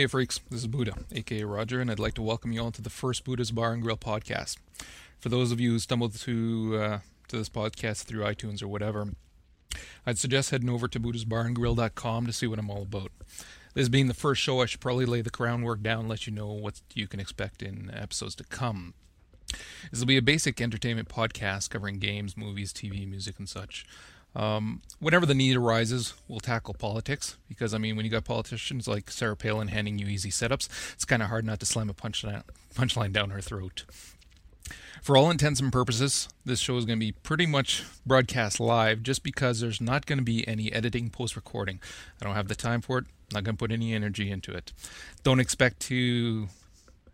Hey freaks, this is Buddha, aka Roger, and I'd like to welcome you all to the first Buddha's Bar and Grill podcast. For those of you who stumbled to uh, to this podcast through iTunes or whatever, I'd suggest heading over to buddhasbarandgrill.com to see what I'm all about. This being the first show, I should probably lay the groundwork down, let you know what you can expect in episodes to come. This will be a basic entertainment podcast covering games, movies, TV, music, and such. Um, whenever the need arises, we'll tackle politics because I mean, when you got politicians like Sarah Palin handing you easy setups, it's kind of hard not to slam a punchline punchline down her throat. For all intents and purposes, this show is going to be pretty much broadcast live just because there's not going to be any editing post recording. I don't have the time for it. I'm not going to put any energy into it. Don't expect to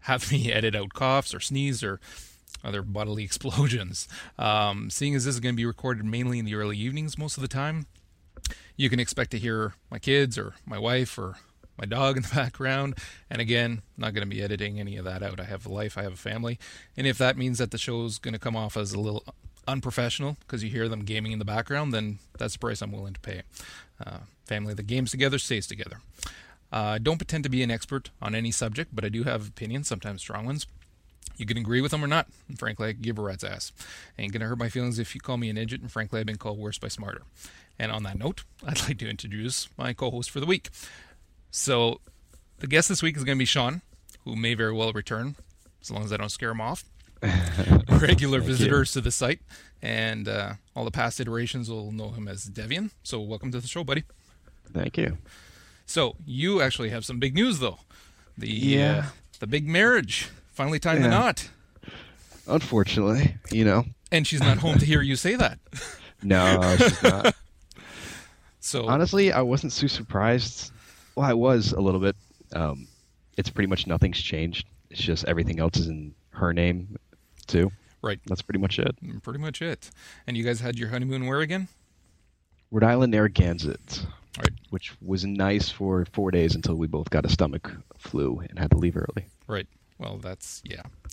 have me edit out coughs or sneeze or other bodily explosions. Um, seeing as this is going to be recorded mainly in the early evenings most of the time, you can expect to hear my kids or my wife or my dog in the background. And again, not going to be editing any of that out. I have a life, I have a family. And if that means that the show is going to come off as a little unprofessional because you hear them gaming in the background, then that's the price I'm willing to pay. Uh, family that games together stays together. I uh, don't pretend to be an expert on any subject, but I do have opinions, sometimes strong ones. You can agree with them or not. And frankly, I give a rat's ass. Ain't gonna hurt my feelings if you call me an idiot, and frankly, I've been called worse by smarter. And on that note, I'd like to introduce my co-host for the week. So, the guest this week is gonna be Sean, who may very well return, as long as I don't scare him off. Regular visitors you. to the site, and uh, all the past iterations will know him as Devian. So, welcome to the show, buddy. Thank you. So, you actually have some big news, though. The yeah, uh, the big marriage. Finally tying yeah. the knot. Unfortunately, you know. And she's not home to hear you say that. no, she's not. So honestly, I wasn't too surprised. Well, I was a little bit. Um, it's pretty much nothing's changed. It's just everything else is in her name, too. Right. That's pretty much it. Mm, pretty much it. And you guys had your honeymoon where again? Rhode Island, Narragansett. Right. Which was nice for four days until we both got a stomach flu and had to leave early. Right. Well, that's yeah.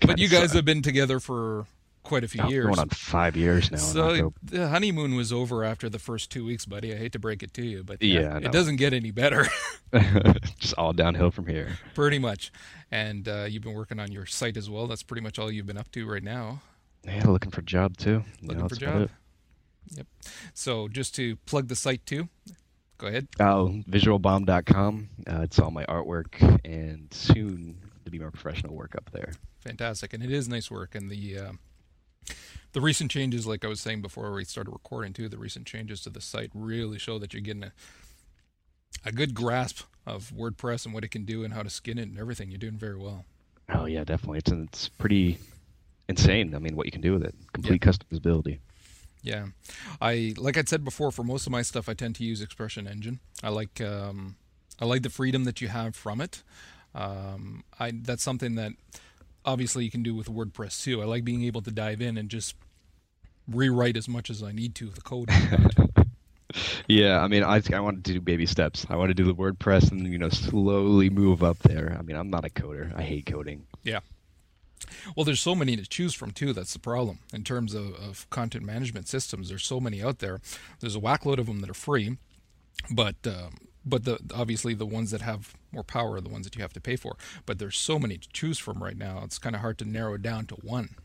but you guys have been together for quite a few oh, years. Going on five years now. So the honeymoon was over after the first two weeks, buddy. I hate to break it to you, but yeah, it doesn't get any better. Just all downhill from here. Pretty much. And uh, you've been working on your site as well. That's pretty much all you've been up to right now. Yeah, looking for a job too. Looking for a job. Yep. So just to plug the site too, Go ahead. Oh, visualbomb.com. Uh, it's all my artwork and soon to be more professional work up there. Fantastic, and it is nice work. And the uh, the recent changes, like I was saying before we started recording too, the recent changes to the site really show that you're getting a a good grasp of WordPress and what it can do and how to skin it and everything. You're doing very well. Oh yeah, definitely. It's it's pretty insane. I mean, what you can do with it, complete yeah. customizability. Yeah, I like I said before. For most of my stuff, I tend to use Expression Engine. I like um, I like the freedom that you have from it. Um, I that's something that obviously you can do with WordPress too. I like being able to dive in and just rewrite as much as I need to with the code. yeah, I mean, I I want to do baby steps. I want to do the WordPress and you know slowly move up there. I mean, I'm not a coder. I hate coding. Yeah, well, there's so many to choose from too. That's the problem in terms of, of content management systems. There's so many out there. There's a whackload of them that are free, but um, but the obviously the ones that have more power are the ones that you have to pay for. But there's so many to choose from right now. It's kind of hard to narrow it down to one.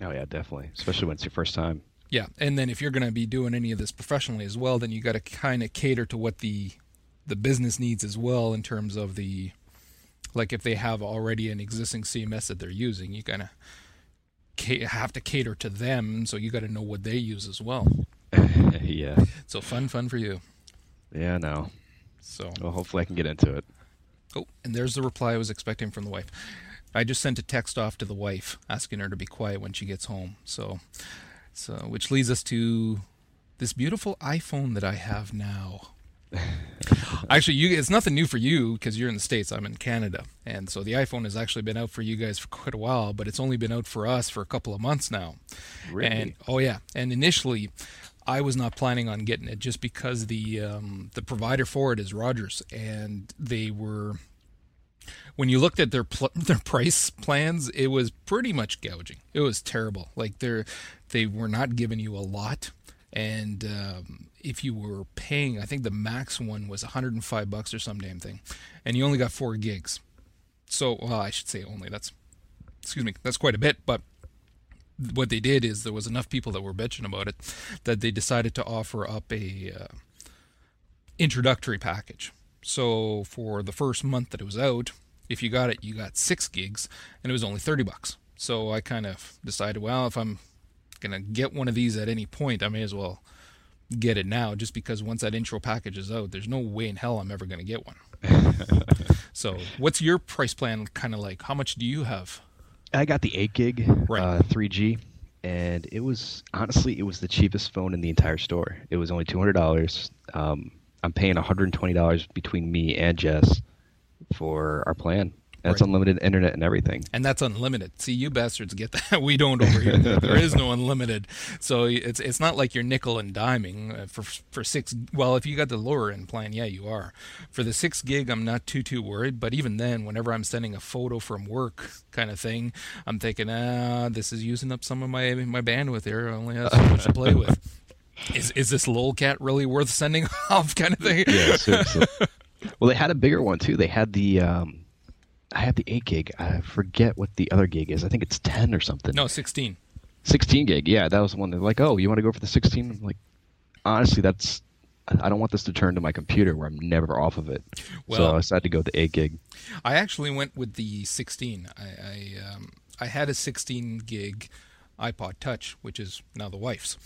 Oh yeah, definitely, especially when it's your first time. Yeah, and then if you're going to be doing any of this professionally as well, then you got to kind of cater to what the the business needs as well in terms of the like if they have already an existing CMS that they're using, you kind of have to cater to them. So you got to know what they use as well. yeah. So fun, fun for you. Yeah, no. So well, hopefully I can get into it. Oh, and there's the reply I was expecting from the wife. I just sent a text off to the wife asking her to be quiet when she gets home. So, so which leads us to this beautiful iPhone that I have now. actually, you it's nothing new for you because you're in the states. I'm in Canada, and so the iPhone has actually been out for you guys for quite a while, but it's only been out for us for a couple of months now. Really? And oh yeah, and initially. I was not planning on getting it just because the um, the provider for it is Rogers, and they were when you looked at their pl- their price plans, it was pretty much gouging. It was terrible. Like they they were not giving you a lot, and um, if you were paying, I think the max one was 105 bucks or some damn thing, and you only got four gigs. So, well, I should say only. That's excuse me, that's quite a bit. But what they did is there was enough people that were bitching about it that they decided to offer up a uh, introductory package. So for the first month that it was out, if you got it, you got six gigs, and it was only thirty bucks. So I kind of decided, well, if I'm gonna get one of these at any point, I may as well get it now, just because once that intro package is out, there's no way in hell I'm ever gonna get one. so, what's your price plan kind of like? How much do you have? I got the eight gig, Right. uh, 3G, and it was honestly it was the cheapest phone in the entire store. It was only two hundred dollars. Um, I'm paying one hundred and twenty dollars between me and Jess for our plan. That's Right. unlimited internet and everything. and that's unlimited. See, you bastards get that. We don't over here. there is no unlimited. So it's it's not like you're nickel and diming uh, for for six. Well, if you got the lower end plan, yeah, you are. For the six gig, I'm not too too worried. But even then, whenever I'm sending a photo from work kind of thing, I'm thinking, ah, this is using up some of my my bandwidth here. I only have so much to play with. Is is this lolcat really worth sending off? Kind of thing. Yeah, seriously. well, they had a bigger one too. They had the um, I have the eight gig. I forget what the other gig is. I think it's ten or something. No, 16. 16 gig. Yeah, that was the one. They're like, oh, you want to go for the 16? I'm like, honestly, that's. I don't want this to turn to my computer where I'm never off of it. so I decided to go with the 8 gig. I actually went with the 16. I I, um, I had a 16 gig iPod Touch, which is now the wife's,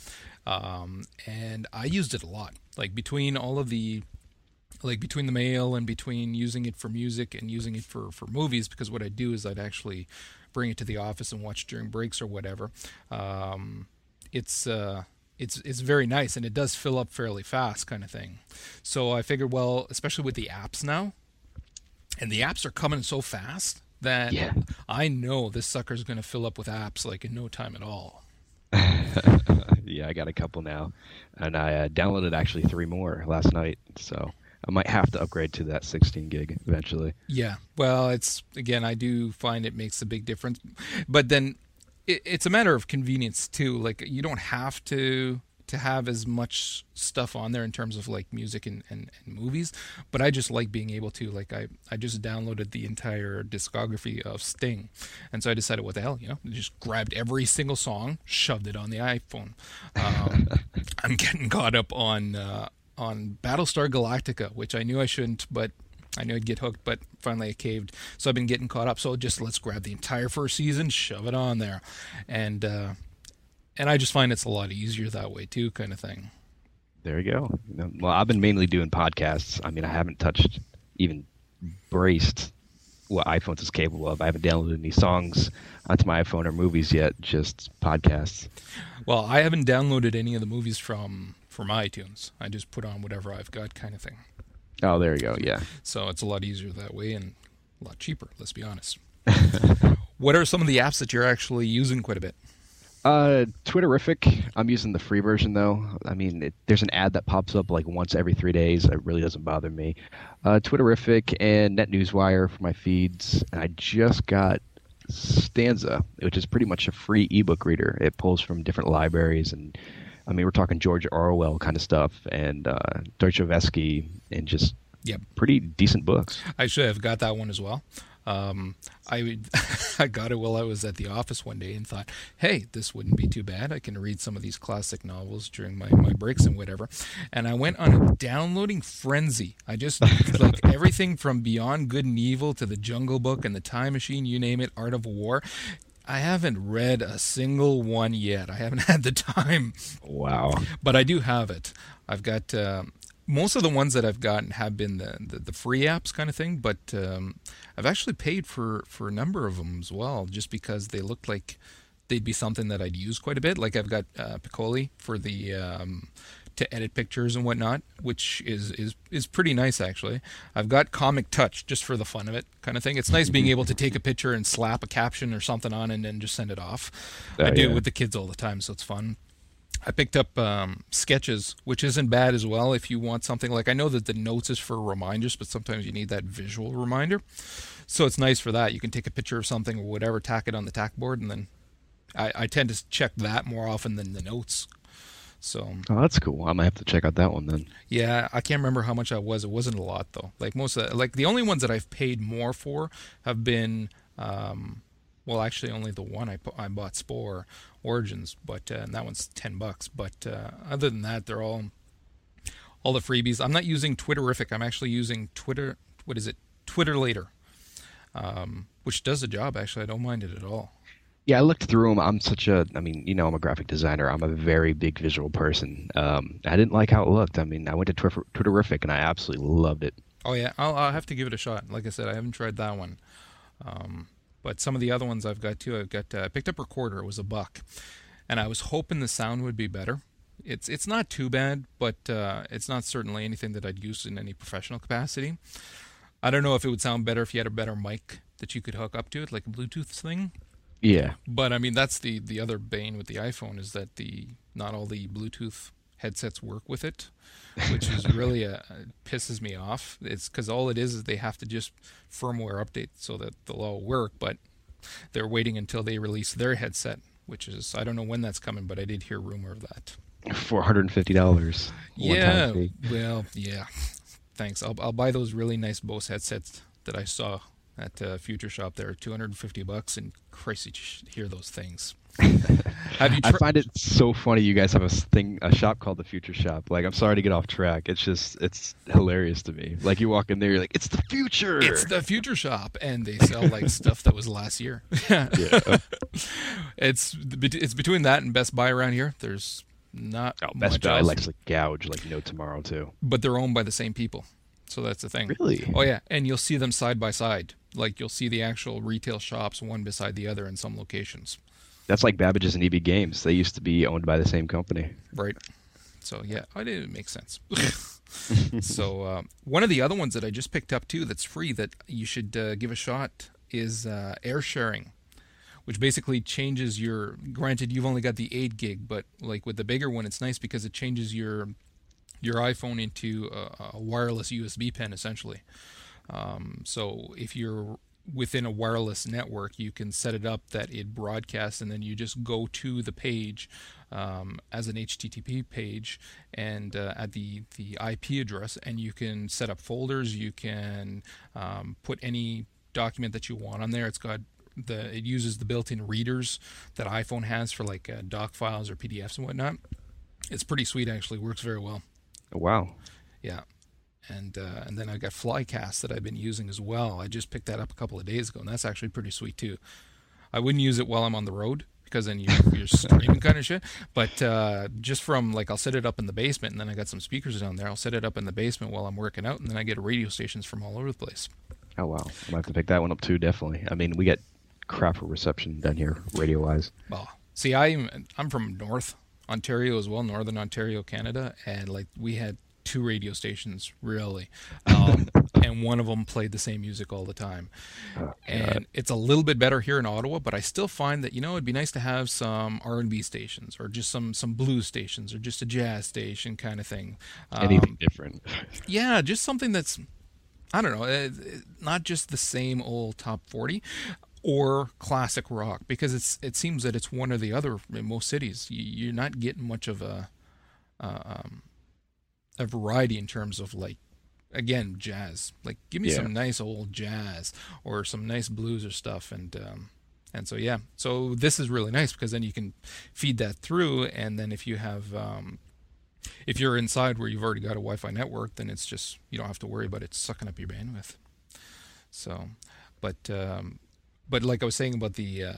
um, and I used it a lot. Like between all of the, like between the mail and between using it for music and using it for for movies, because what I'd do is I'd actually bring it to the office and watch during breaks or whatever. Um, it's uh, it's it's very nice and it does fill up fairly fast, kind of thing. So I figured, well, especially with the apps now, and the apps are coming so fast that Yeah. I know this sucker's going to fill up with apps like in no time at all. yeah, I got a couple now. And I uh, downloaded actually three more last night. So I might have to upgrade to that 16 gig eventually. Yeah. Well, it's again, I do find it makes a big difference, but then it, it's a matter of convenience too. Like you don't have to to have as much stuff on there in terms of like music and, and, and movies, but I just like being able to like I I just downloaded the entire discography of Sting, and so I decided what the hell you know just grabbed every single song, shoved it on the iPhone. Um, I'm getting caught up on. Uh, on Battlestar Galactica, which I knew I shouldn't, but I knew I'd get hooked, but finally I caved. So I've been getting caught up. So just let's grab the entire first season, shove it on there, and uh, and I just find it's a lot easier that way too, kind of thing. There you go. Well, I've been mainly doing podcasts. I mean, I haven't touched even braced what iPhones is capable of. I haven't downloaded any songs onto my iPhone or movies yet, just podcasts. Well, I haven't downloaded any of the movies from from iTunes. I just put on whatever I've got, kind of thing. Oh, there you go. Yeah. So it's a lot easier that way and a lot cheaper. Let's be honest. what are some of the apps that you're actually using quite a bit? Uh, Twitterrific. I'm using the free version though. I mean, it, there's an ad that pops up like once every three days. It really doesn't bother me. Uh, Twitterrific and NetNewsWire for my feeds. And I just got Stanza, which is pretty much a free ebook reader. It pulls from different libraries and. I mean, we're talking George Orwell kind of stuff, and uh, Dostoevsky, and just Yep. pretty decent books. I should have got that one as well. Um, I I got it while I was at the office one day and thought, hey, this wouldn't be too bad. I can read some of these classic novels during my, my breaks and whatever. And I went on a downloading frenzy. I just like everything from Beyond Good and Evil to the Jungle Book and the Time Machine, you name it, Art of War. I haven't read a single one yet. I haven't had the time Wow. but I do have it. I've got um most of the ones that I've gotten have been the, the, the free apps kind of thing, but um, I've actually paid for, for a number of them as well, just because they looked like they'd be something that I'd use quite a bit. Like I've got uh, Piccoli for the um, to edit pictures and whatnot, which is, is is pretty nice actually. I've got Comic Touch just for the fun of it, kind of thing. It's nice being able to take a picture and slap a caption or something on and then just send it off. I Oh, do yeah. it with the kids all the time, so it's fun. I picked up um, sketches, which isn't bad as well. If you want something like, I know that the notes is for reminders, but sometimes you need that visual reminder. So it's nice for that. You can take a picture of something or whatever, tack it on the tack board, and then I, I tend to check that more often than the notes. So Oh, that's cool. I might have to check out that one then. yeah, I can't remember how much I was. It wasn't a lot though. Like most of the, like the only ones that I've paid more for have been um, well, actually only the one I I bought Spore Origins, but uh, and that one's ten bucks. But uh, other than that, they're all all the freebies. I'm not using Twitterrific. I'm actually using Twitter. What is it? Twitterlator, um, which does the job. Actually, I don't mind it at all. Yeah, I looked through them. I'm such a, I mean, you know, I'm a graphic designer. I'm a very big visual person. Um, I didn't like how it looked. I mean, I went to Twitter, Twitterrific and I absolutely loved it. Oh yeah, I'll, I'll have to give it a shot. Like I said, I haven't tried that one, um, but some of the other ones I've got too. I've got uh, I picked up Recorder. It was a buck, and I was hoping the sound would be better. It's it's not too bad, but uh, it's not certainly anything that I'd use in any professional capacity. I don't know if it would sound better if you had a better mic that you could hook up to it, like a Bluetooth thing. Yeah. But I mean, that's the the other bane with the iPhone is that the not all the Bluetooth headsets work with it, which is really a, pisses me off. It's because all it is is they have to just firmware update so that they'll all work, but they're waiting until they release their headset, which is I don't know when that's coming, but I did hear rumor of that. Four hundred and fifty dollars. Yeah, well, yeah. Thanks. I'll I'll buy those really nice Bose headsets that I saw at uh, Future Shop. there are 250 bucks, and you should hear those things. have you? Tr- I find it so funny. You guys have a thing, a shop called the Future Shop. Like, I'm sorry to get off track. It's just, it's hilarious to me. Like, you walk in there, you're like, it's the future. It's the Future Shop, and they sell like stuff that was last year. yeah. it's it's between that and Best Buy around here. There's not oh, Best Buy else. likes to gouge like no tomorrow too. But they're owned by the same people, so that's the thing. Really? Oh yeah, and you'll see them side by side. Like you'll see the actual retail shops one beside the other in some locations. That's like Babbage's and EB Games. They used to be owned by the same company. Right. So yeah, I did it makes sense. so uh, one of the other ones that I just picked up too, that's free that you should uh, give a shot is uh, air sharing which basically changes your. Granted, you've only got the eight gig, but like with the bigger one, it's nice because it changes your your iPhone into a, a wireless USB pen essentially. Um, so if you're within a wireless network, you can set it up that it broadcasts, and then you just go to the page um, as an HTTP page and uh, at the the IP address, and you can set up folders. You can um, put any document that you want on there. It's got the it uses the built-in readers that iPhone has for like uh, doc files or PDFs and whatnot. It's pretty sweet actually. Works very well. Oh, wow. Yeah. And uh, and then I got Flycast that I've been using as well. I just picked that up a couple of days ago, and that's actually pretty sweet too. I wouldn't use it while I'm on the road because then you're, you're streaming kind of shit. But uh, just from like, I'll set it up in the basement, and then I got some speakers down there. I'll set it up in the basement while I'm working out, and then I get radio stations from all over the place. Oh wow, I have to pick that one up too. Definitely. I mean, we get crap for reception down here, radio wise. Well, see, I'm I'm from North Ontario as well, Northern Ontario, Canada, and like we had two radio stations really, um, and one of them played the same music all the time. Oh, and it's a little bit better here in Ottawa, but I still find that you know it'd be nice to have some R and B stations or just some some blues stations or just a jazz station kind of thing. Um, Anything different? yeah, just something that's I don't know, uh, not just the same old top 40 or classic rock because it's it seems that it's one or the other in most cities. You're not getting much of a uh, um, a variety in terms of like again jazz. Like give me yeah. some nice old jazz or some nice blues or stuff and um, and so yeah. So this is really nice because then you can feed that through and then if you have um, if you're inside where you've already got a Wi-Fi network, then it's just you don't have to worry about it sucking up your bandwidth. So, but um, but like I was saying about the, uh,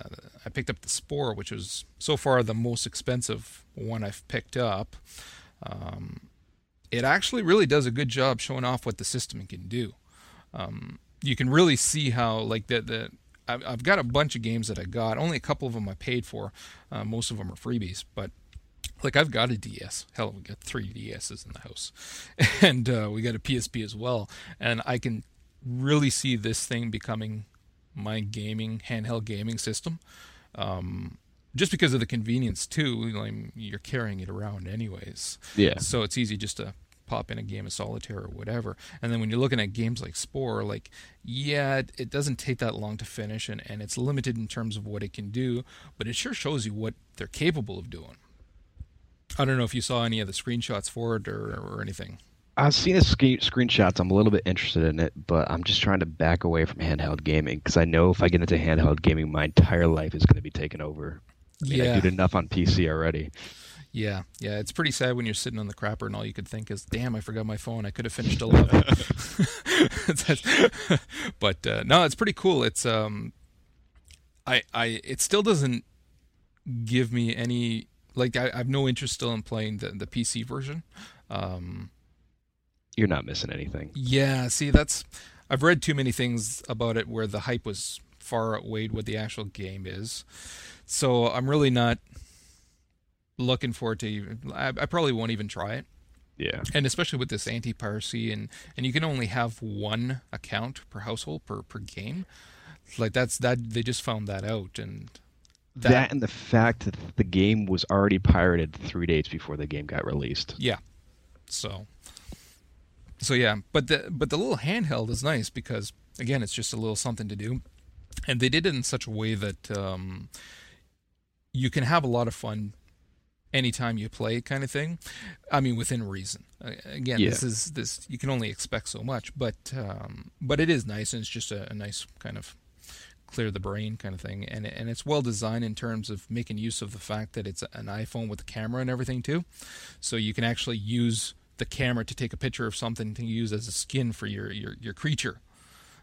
I picked up the Spore, which was so far the most expensive one I've picked up. Um, it actually really does a good job showing off what the system can do. Um, you can really see how like the I've got a bunch of games that I got. Only a couple of them I paid for. Uh, most of them are freebies, but like I've got a DS. Hell, we got three DSs in the house, and uh, we got a PSP as well. And I can really see this thing becoming my gaming handheld gaming system. Um, just because of the convenience too, like, you're carrying it around anyways. Yeah. So it's easy just to pop in a game of solitaire or whatever. And then when you're looking at games like Spore, like yeah, it, it, doesn't take that long to finish, and and it's limited in terms of what it can do, but it sure shows you what they're capable of doing. I don't know if you saw any of the screenshots for it or, or anything. I've seen the sk- screenshots. I'm a little bit interested in it, but I'm just trying to back away from handheld gaming because I know if I get into handheld gaming, my entire life is going to be taken over. I mean, yeah, I do enough on PC already. yeah, yeah. It's pretty sad when you're sitting on the crapper and all you could think is, "Damn, I forgot my phone. I could have finished a level." but uh, no, it's pretty cool. It's um, I I it still doesn't give me any like I, I have no interest still in playing the the PC version. Um, You're not missing anything. Yeah, see, that's I've read too many things about it where the hype was far outweighed what the actual game is. So I'm really not looking forward to even. I, I probably won't even try it, Yeah. and especially with this anti-piracy and and you can only have one account per household per per game. Like that's that they just found that out, and That, That- and the fact that the game was already pirated three days before the game got released. Yeah. So. So yeah, but the but the little handheld is nice because again, it's just a little something to do, and they did it in such a way that um, you can have a lot of fun anytime you play, kind of thing. I mean, within reason. Again, Yeah. this is this you can only expect so much, but um, but it is nice, and it's just a, a nice kind of clear the brain kind of thing and and it's well designed in terms of making use of the fact that it's an iPhone with a camera and everything too so you can actually use the camera to take a picture of something to use as a skin for your your, your creature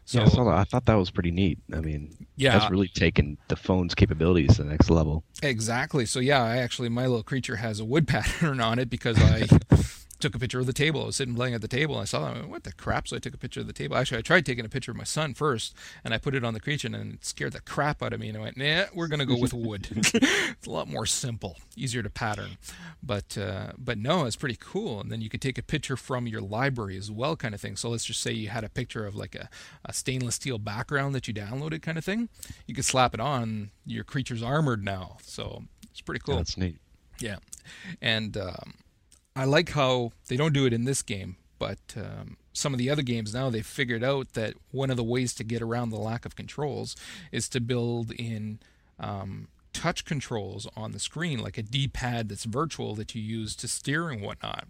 so yeah, I. I thought that was pretty neat. I mean, Yeah. that's really taken the phone's capabilities to the next level. exactly so yeah I actually my little creature has a wood pattern on it because I took a picture of the table. I was sitting playing at the table and I saw that. I went, what the crap? So I took a picture of the table. Actually I tried taking a picture of my son first and I put it on the creature and it scared the crap out of me and I went nah we're gonna go with wood. It's a lot more simple easier to pattern. But uh, but no it's pretty cool. And then you could take a picture from your library as well kind of thing. So let's just say you had a picture of like a, a stainless steel background that you downloaded kind of thing. You could slap it on. Your creature's armored now. So it's pretty cool. That's neat. yeah, and um, I like how they don't do it in this game, but um, some of the other games now they've figured out that one of the ways to get around the lack of controls is to build in um, touch controls on the screen, like a D-pad that's virtual that you use to steer and whatnot.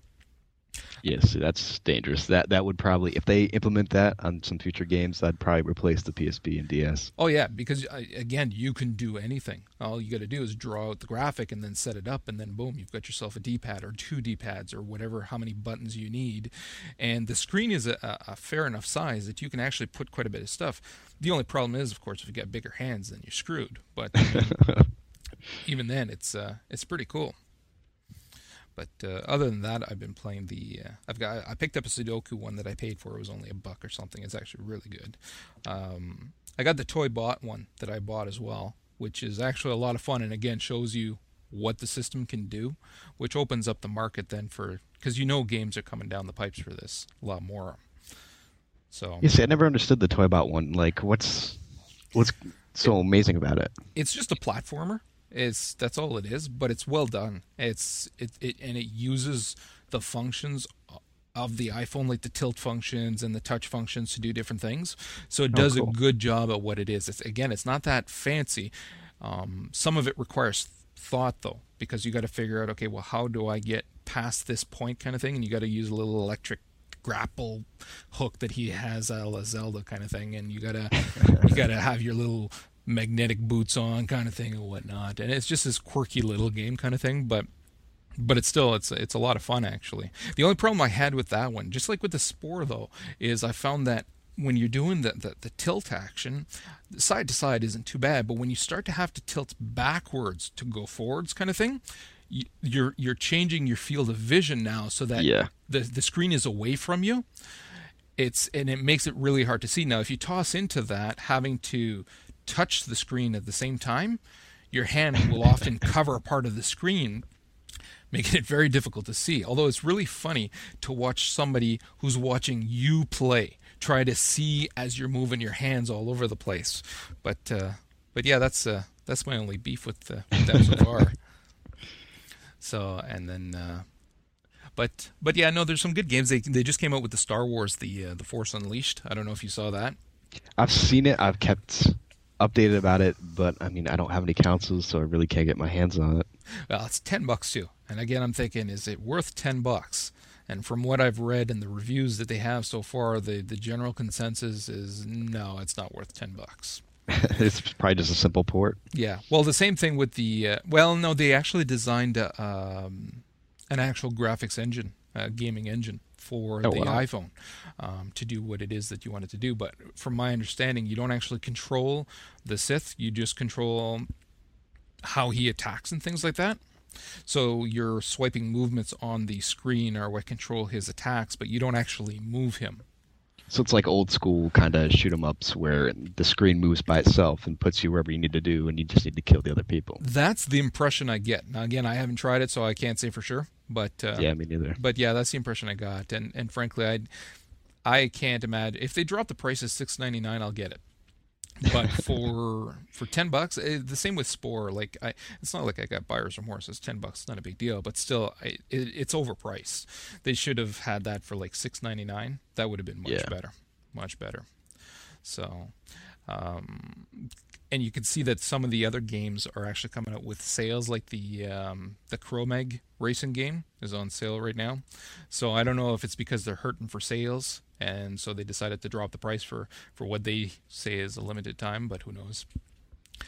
Yes, that's dangerous. That that would probably, if they implement that on some future games, that'd probably replace the PSP and DS. Oh yeah, because uh, again, you can do anything. All you got to do is draw out the graphic and then set it up, and then boom, you've got yourself a D-pad or two D-pads or whatever, how many buttons you need. And the screen is a, a fair enough size that you can actually put quite a bit of stuff. The only problem is, of course, if you got bigger hands, then you're screwed. But even then, it's uh, it's pretty cool. But uh, other than that, I've been playing the. Uh, I've got. I picked up a Sudoku one that I paid for. It was only a buck or something. It's actually really good. Um, I got the toy bot one that I bought as well, which is actually a lot of fun, and again shows you what the system can do, which opens up the market then for because you know games are coming down the pipes for this a lot more. So You see, I never understood the Toybot one. Like, what's what's so amazing about it? it's just a platformer. It's that's all it is, but it's well done. It's it, it and it uses the functions of the iPhone, like the tilt functions and the touch functions, to do different things. So it Oh, does cool. a good job at what it is. It's again, it's not that fancy. Um, some of it requires thought though, because you got to figure out, okay, well, how do I get past this point, kind of thing, and you got to use a little electric grapple hook that he has a la Zelda kind of thing, and you gotta you gotta have your little magnetic boots on kind of thing and whatnot. And it's just this quirky little game kind of thing, but but it's still it's it's a lot of fun actually. The only problem I had with that one, just like with the Spore though, is I found that when you're doing the, the, the tilt action, side to side isn't too bad, but when you start to have to tilt backwards to go forwards kind of thing, you, you're you're changing your field of vision now so that Yeah. the the screen is away from you. It's and it makes it really hard to see. Now, if you toss into that having to touch the screen at the same time, your hand will often cover a part of the screen, making it very difficult to see. Although it's really funny to watch somebody who's watching you play try to see as you're moving your hands all over the place. But uh, but yeah, that's uh, that's my only beef with, uh, with that so far. So and then. Uh, but but yeah, no, there's some good games. They they just came out with the Star Wars, the uh, the Force Unleashed. I don't know if you saw that. I've seen it. I've kept updated about it, but I mean, I don't have any consoles, so I really can't get my hands on it. Well, it's ten bucks too. And again, I'm thinking, is it worth ten bucks? And from what I've read and the reviews that they have so far, the the general consensus is no, it's not worth ten bucks. it's probably just a simple port. Yeah. Well, the same thing with the. Uh, well, no, they actually designed a, um, an actual graphics engine, a gaming engine for Oh, the wow. iPhone um, to do what it is that you want it to do. But from my understanding, you don't actually control the Sith. You just control how he attacks and things like that. So your swiping movements on the screen are what control his attacks, but you don't actually move him. So it's like old school kind of shoot 'em ups where the screen moves by itself and puts you wherever you need to do, and you just need to kill the other people. That's the impression I get. Now, again, I haven't tried it, so I can't say for sure. But uh, Yeah, me neither. but yeah, that's the impression I got. And and frankly, I I can't imagine if they drop the price to six ninety nine, I'll get it. But for for ten bucks, eh, the same with Spore. Like I, it's not like I got buyer's remorse. It's ten bucks, not a big deal. But still, I, it, it's overpriced. They should have had that for like six ninety nine. That would have been much Yeah. better, much better. So, um, and you can see that some of the other games are actually coming out with sales, like the um, the Cro-Mag racing game is on sale right now. So I don't know if it's because they're hurting for sales, and so they decided to drop the price for for what they say is a limited time, but who knows?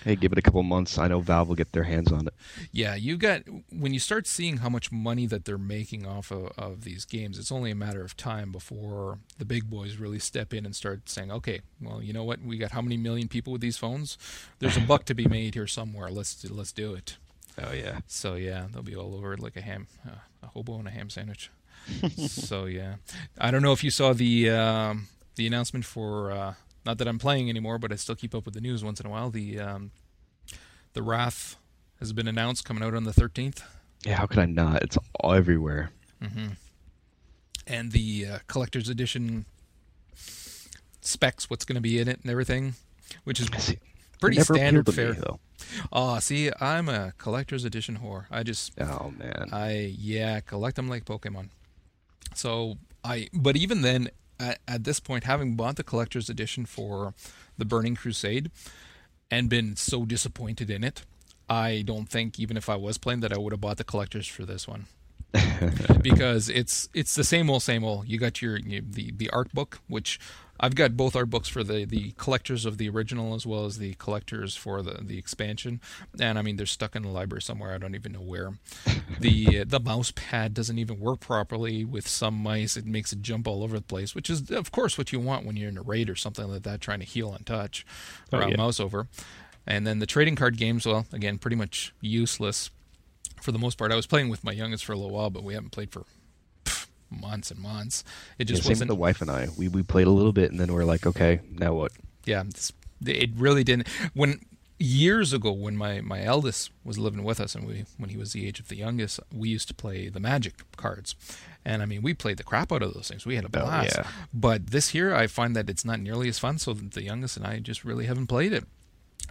Hey, give it a couple months. I know Valve will get their hands on it. Yeah, you got when you start seeing how much money that they're making off of, of these games, it's only a matter of time before the big boys really step in and start saying, "Okay, well, you know what? We got how many million people with these phones? There's a buck to be made here somewhere. Let's let's do it." Oh yeah. So yeah, they'll be all over it like a ham, uh, a hobo and a ham sandwich. so yeah, I don't know if you saw the um, the announcement for. Uh, not that I'm playing anymore, but I still keep up with the news once in a while. The um, the Wrath has been announced, coming out on the 13th, Yeah, how could I not? It's all everywhere. mm-hmm. and the uh, collector's edition specs, what's going to be in it, and everything, which is See, pretty standard fare. me, though. Oh, see, I'm a collector's edition whore. I just Oh man. I yeah, collect them like Pokemon. So I, but even then, at, at this point, having bought the collector's edition for the Burning Crusade, and been so disappointed in it, I don't think even if I was playing that I would have bought the collector's for this one. because it's it's the same old same old. You got your you, the the art book, which I've got both our books for the the collectors of the original as well as the collectors for the the expansion. And I mean they're stuck in the library somewhere. I don't even know where. The uh, the mouse pad doesn't even work properly with some mice. It makes it jump all over the place, which is of course what you want when you're in a raid or something like that, trying to heal and touch or Oh, yeah. mouse over. And then the trading card games, well, again, pretty much useless for the most part. I was playing with my youngest for a little while, but we haven't played for months and months. It Yeah, just with wasn't. the wife and I. We we played a little bit and then we're like, okay, now what? yeah, it really didn't. When years ago, when my my eldest was living with us, and we when he was the age of the youngest, we used to play the Magic cards, and I mean, we played the crap out of those things. We had a Oh, blast. yeah. But this year, I find that it's not nearly as fun. So the youngest and I just really haven't played it.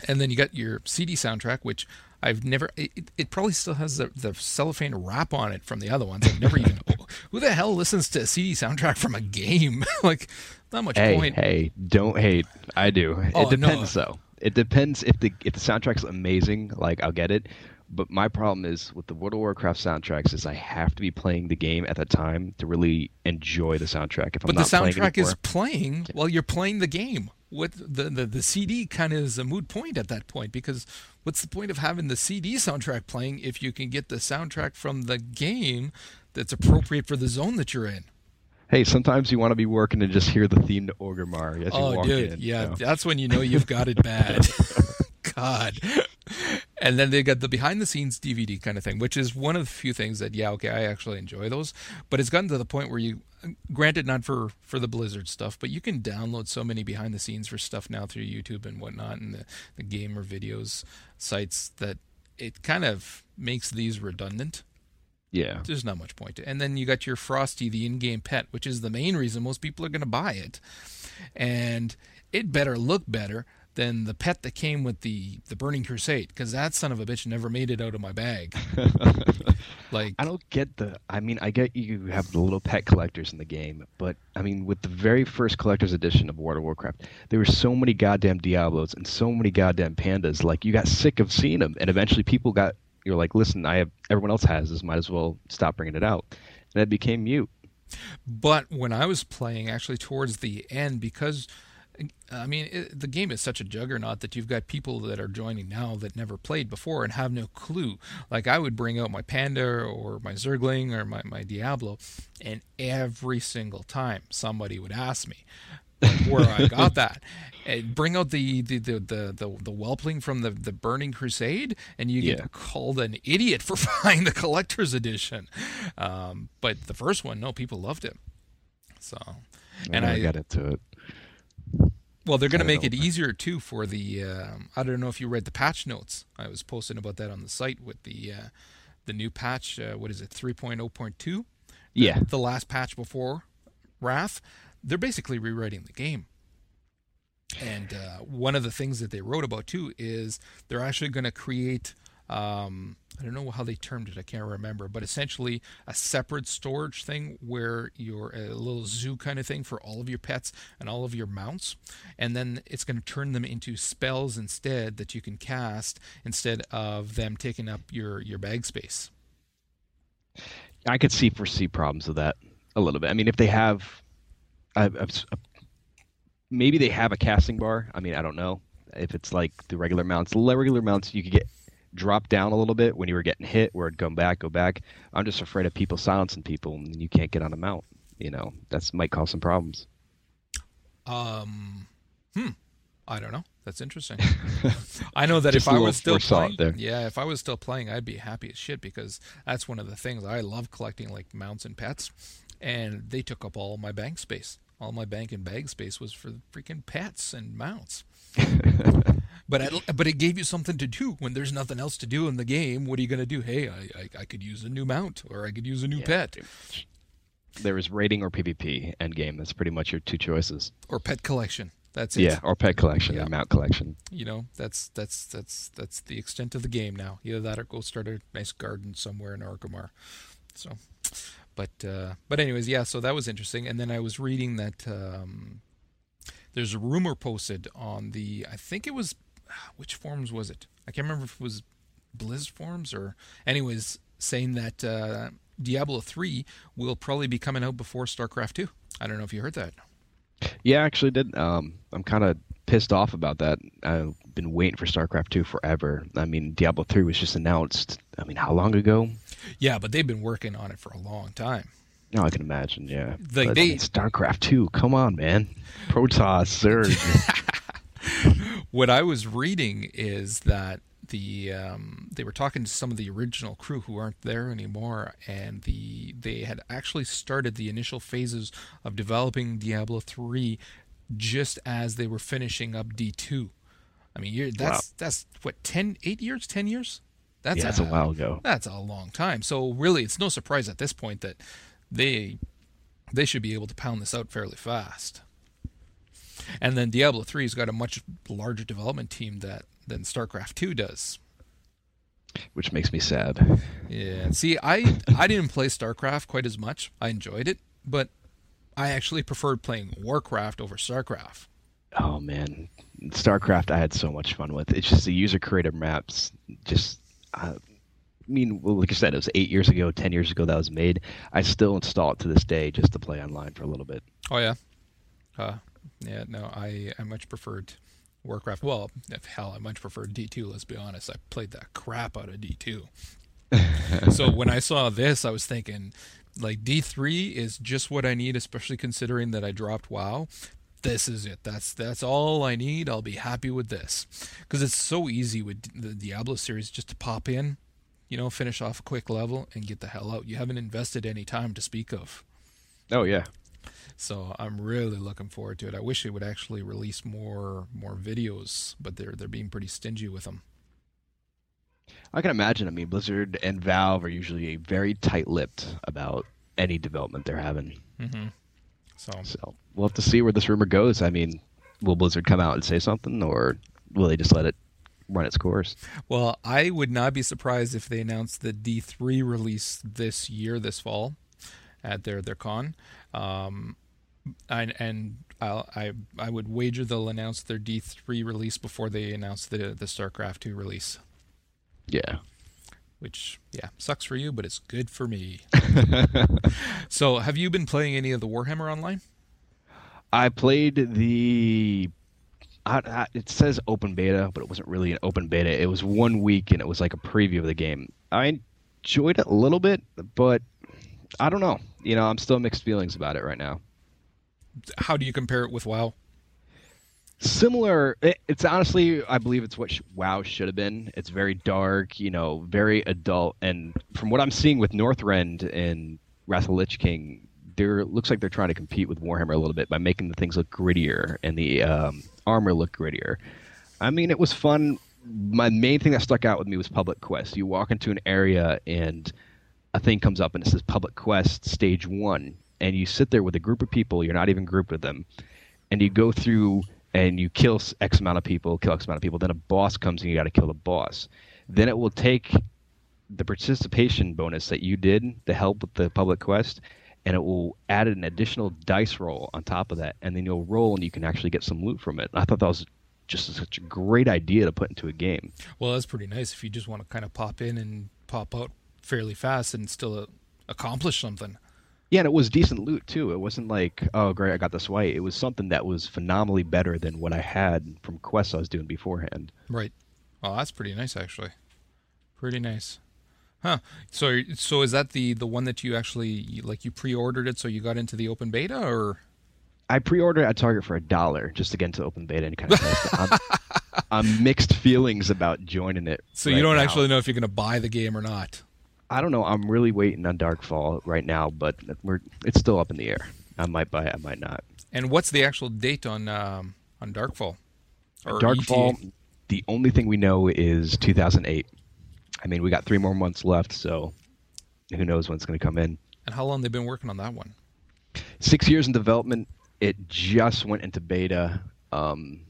And then you got your CD soundtrack, which I've never. It, it- it probably still has the, the cellophane wrap on it from the other ones. I've never even. who the hell listens to a CD soundtrack from a game? like, not much Hey, point. hey, don't hate. I do. Oh, it depends no. though. It depends if the if the soundtrack's amazing, like I'll get it. But my problem is with the World of Warcraft soundtracks is I have to be playing the game at the time to really enjoy the soundtrack. If I'm But the not playing soundtrack is anymore- playing while you're playing the game. What the, the the CD kind of is a moot point at that point because what's the point of having the CD soundtrack playing if you can get the soundtrack from the game that's appropriate for the zone that you're in? Hey, sometimes you want to be working and just hear the theme to Orgrimmar as you Oh, walk dude, in. yeah, you know? that's when you know you've got it bad. God. And then they got the behind the scenes DVD kind of thing, which is one of the few things that, yeah, okay, I actually enjoy those. But it's gotten to the point where you, granted, not for for the Blizzard stuff, but you can download so many behind the scenes for stuff now through YouTube and whatnot, and the, the gamer videos sites that it kind of makes these redundant yeah. there's not much point to And then you got your Frosty, the in-game pet, which is the main reason most people are going to buy it. And it better look better than the pet that came with the the Burning Crusade because that son of a bitch never made it out of my bag. like I don't get the. I mean, I get you have the little pet collectors in the game, but I mean, with the very first collector's edition of World of Warcraft, there were so many goddamn Diablos and so many goddamn pandas. Like you got sick of seeing them, and eventually people got. You're like, listen, I have everyone else has this. Might as well stop bringing it out, and it became mute. But when I was playing, actually towards the end, because I mean, it, the game is such a juggernaut that you've got people that are joining now that never played before and have no clue. Like I would bring out my Panda or my Zergling or my, my Diablo, and every single time somebody would ask me where I got that. And bring out the the the the, the, the whelpling from the, the Burning Crusade, and you get Yeah. called an idiot for buying the collector's edition. Um, but the first one, no, people loved it. So, and I I got into it. well, they're going to make it easier too for the. Um, I don't know if you read the patch notes. I was posting about that on the site with the uh, the new patch. Uh, what is it? 3.0.2. Yeah, The last patch before Wrath. They're basically rewriting the game. And uh, one of the things that they wrote about too is they're actually going to create. Um, I don't know how they termed it. I can't remember, but essentially a separate storage thing where you're a little zoo kind of thing for all of your pets and all of your mounts, and then it's going to turn them into spells instead that you can cast instead of them taking up your your bag space. I could see foresee problems with that a little bit. I mean, if they have, I, maybe they have a casting bar. I mean, I don't know if it's like the regular mounts. The regular mounts you could get dropped down a little bit when you were getting hit, where it'd come back, go back. I'm just afraid of people silencing people, and you can't get on a mount. You know, that's might cause some problems. Um, hmm. I don't know. That's interesting. I know that if I was still playing, there. yeah, if I was still playing, I'd be happy as shit because that's one of the things I love collecting, like mounts and pets, and they took up all my bank space. All my bank and bag space was for freaking pets and mounts. but I, but it gave you something to do when there's nothing else to do in the game. What are you gonna do? Hey, I I, I could use a new mount or I could use a new pet There is rating or PvP end game. That's pretty much your two choices. or pet collection. That's it. Yeah, or pet collection Yeah. or mount collection. you know that's that's that's that's the extent of the game now either that or go start a nice garden somewhere in Orgrimmar so but uh but anyways yeah so that was interesting and then i was reading that um there's a rumor posted on the i think it was which forums was it i can't remember if it was blizz forums or anyways saying that uh diablo 3 will probably be coming out before starcraft 2 i don't know if you heard that Yeah, I actually did. Um, I'm kind of pissed off about that. I've been waiting for StarCraft 2 forever. I mean, Diablo 3 was just announced. I mean, how long ago? Yeah but they've been working on it for a long time No, I can imagine. Yeah, Like, But, I they- mean, StarCraft 2. Come on, man. Protoss, Zerg. what I was reading is that the um, they were talking to some of the original crew who aren't there anymore, and the they had actually started the initial phases of developing Diablo three just as they were finishing up D two. I mean, you're, that's that's what 10, 8 years, ten years. That's yeah, that's a while ago. That's a long time. So really, it's no surprise at this point that they they should be able to pound this out fairly fast. And then Diablo 3's got a much larger development team that than StarCraft 2 does. Which makes me sad. Yeah. See, I I didn't play StarCraft quite as much. I enjoyed it, but I actually preferred playing Warcraft over StarCraft. Oh man, StarCraft I had so much fun with. It's just the user created maps. Just, I mean, well, like I said, it was eight years ago, ten years ago that was made. I still install it to this day just to play online for a little bit. Oh yeah. Uh, yeah, no, I I much preferred Warcraft. Well, if hell, I much preferred D2, let's be honest. I played the crap out of D2. so when I saw this, I was thinking like D3 is just what I need, especially considering that I dropped WoW. This is it. That's that's all I need. I'll be happy with this. Cuz it's so easy with the Diablo series just to pop in, you know, finish off a quick level and get the hell out. You haven't invested any time to speak of. Oh yeah, So I'm really looking forward to it. I wish they would actually release more more videos, but they're they're being pretty stingy with them. I can imagine. I mean, Blizzard and Valve are usually very tight-lipped about any development they're having. Mm-hmm. So So we'll have to see where this rumor goes. I mean, will Blizzard come out and say something, or will they just let it run its course? Well, I would not be surprised if they announced the D3 release this year, this fall, at their their con. Um, and and I'll, I I would wager they'll announce their D3 release before they announce the the StarCraft 2 release. Yeah. Which yeah sucks for you, but it's good for me. so, have you been playing any of the Warhammer Online? I played the. I, I, it says open beta, but it wasn't really an open beta. It was one week, and it was like a preview of the game. I enjoyed it a little bit, but I don't know. You know, I'm still mixed feelings about it right now. How do you compare it with WoW? Similar. It, it's honestly, I believe it's what WoW should have been. It's very dark, you know, very adult, and from what I'm seeing with Northrend and Wrath of Lich King, there looks like they're trying to compete with Warhammer a little bit by making the things look grittier and the um, armor look grittier. I mean, it was fun. My main thing that stuck out with me was public quest. You walk into an area and a thing comes up and it says public quest stage one, and you sit there with a group of people. You're not even grouped with them, and you go through and you kill X amount of people, kill X amount of people. Then a boss comes and you got to kill the boss. Then it will take the participation bonus that you did to help with the public quest and it will add an additional dice roll on top of that, and then you'll roll and you can actually get some loot from it. I thought that was just such a great idea to put into a game. Well, that's pretty nice if you just want to kind of pop in and pop out fairly fast and still uh, accomplish something. Yeah, and it was decent loot too. It wasn't like, oh great, I got this white. It was something that was phenomenally better than what I had from quests I was doing beforehand. Right. Oh, that's pretty nice actually. Pretty nice. Huh. So so is that the the one that you actually like you pre-ordered it so you got into the open beta or I pre-ordered at Target for a dollar just to get into open beta and kind of test it. I'm, I'm mixed feelings about joining it. So right you don't now. actually know if you're going to buy the game or not. I don't know. I'm really waiting on Darkfall right now, but we're it's still up in the air. I might buy it. I might not. And what's the actual date on um, on Darkfall? Or Darkfall. ETA? The only thing we know is 2008. I mean, we got three more months left, so who knows when it's going to come in. And how long they've been working on that one? Six years in development. It just went into beta um,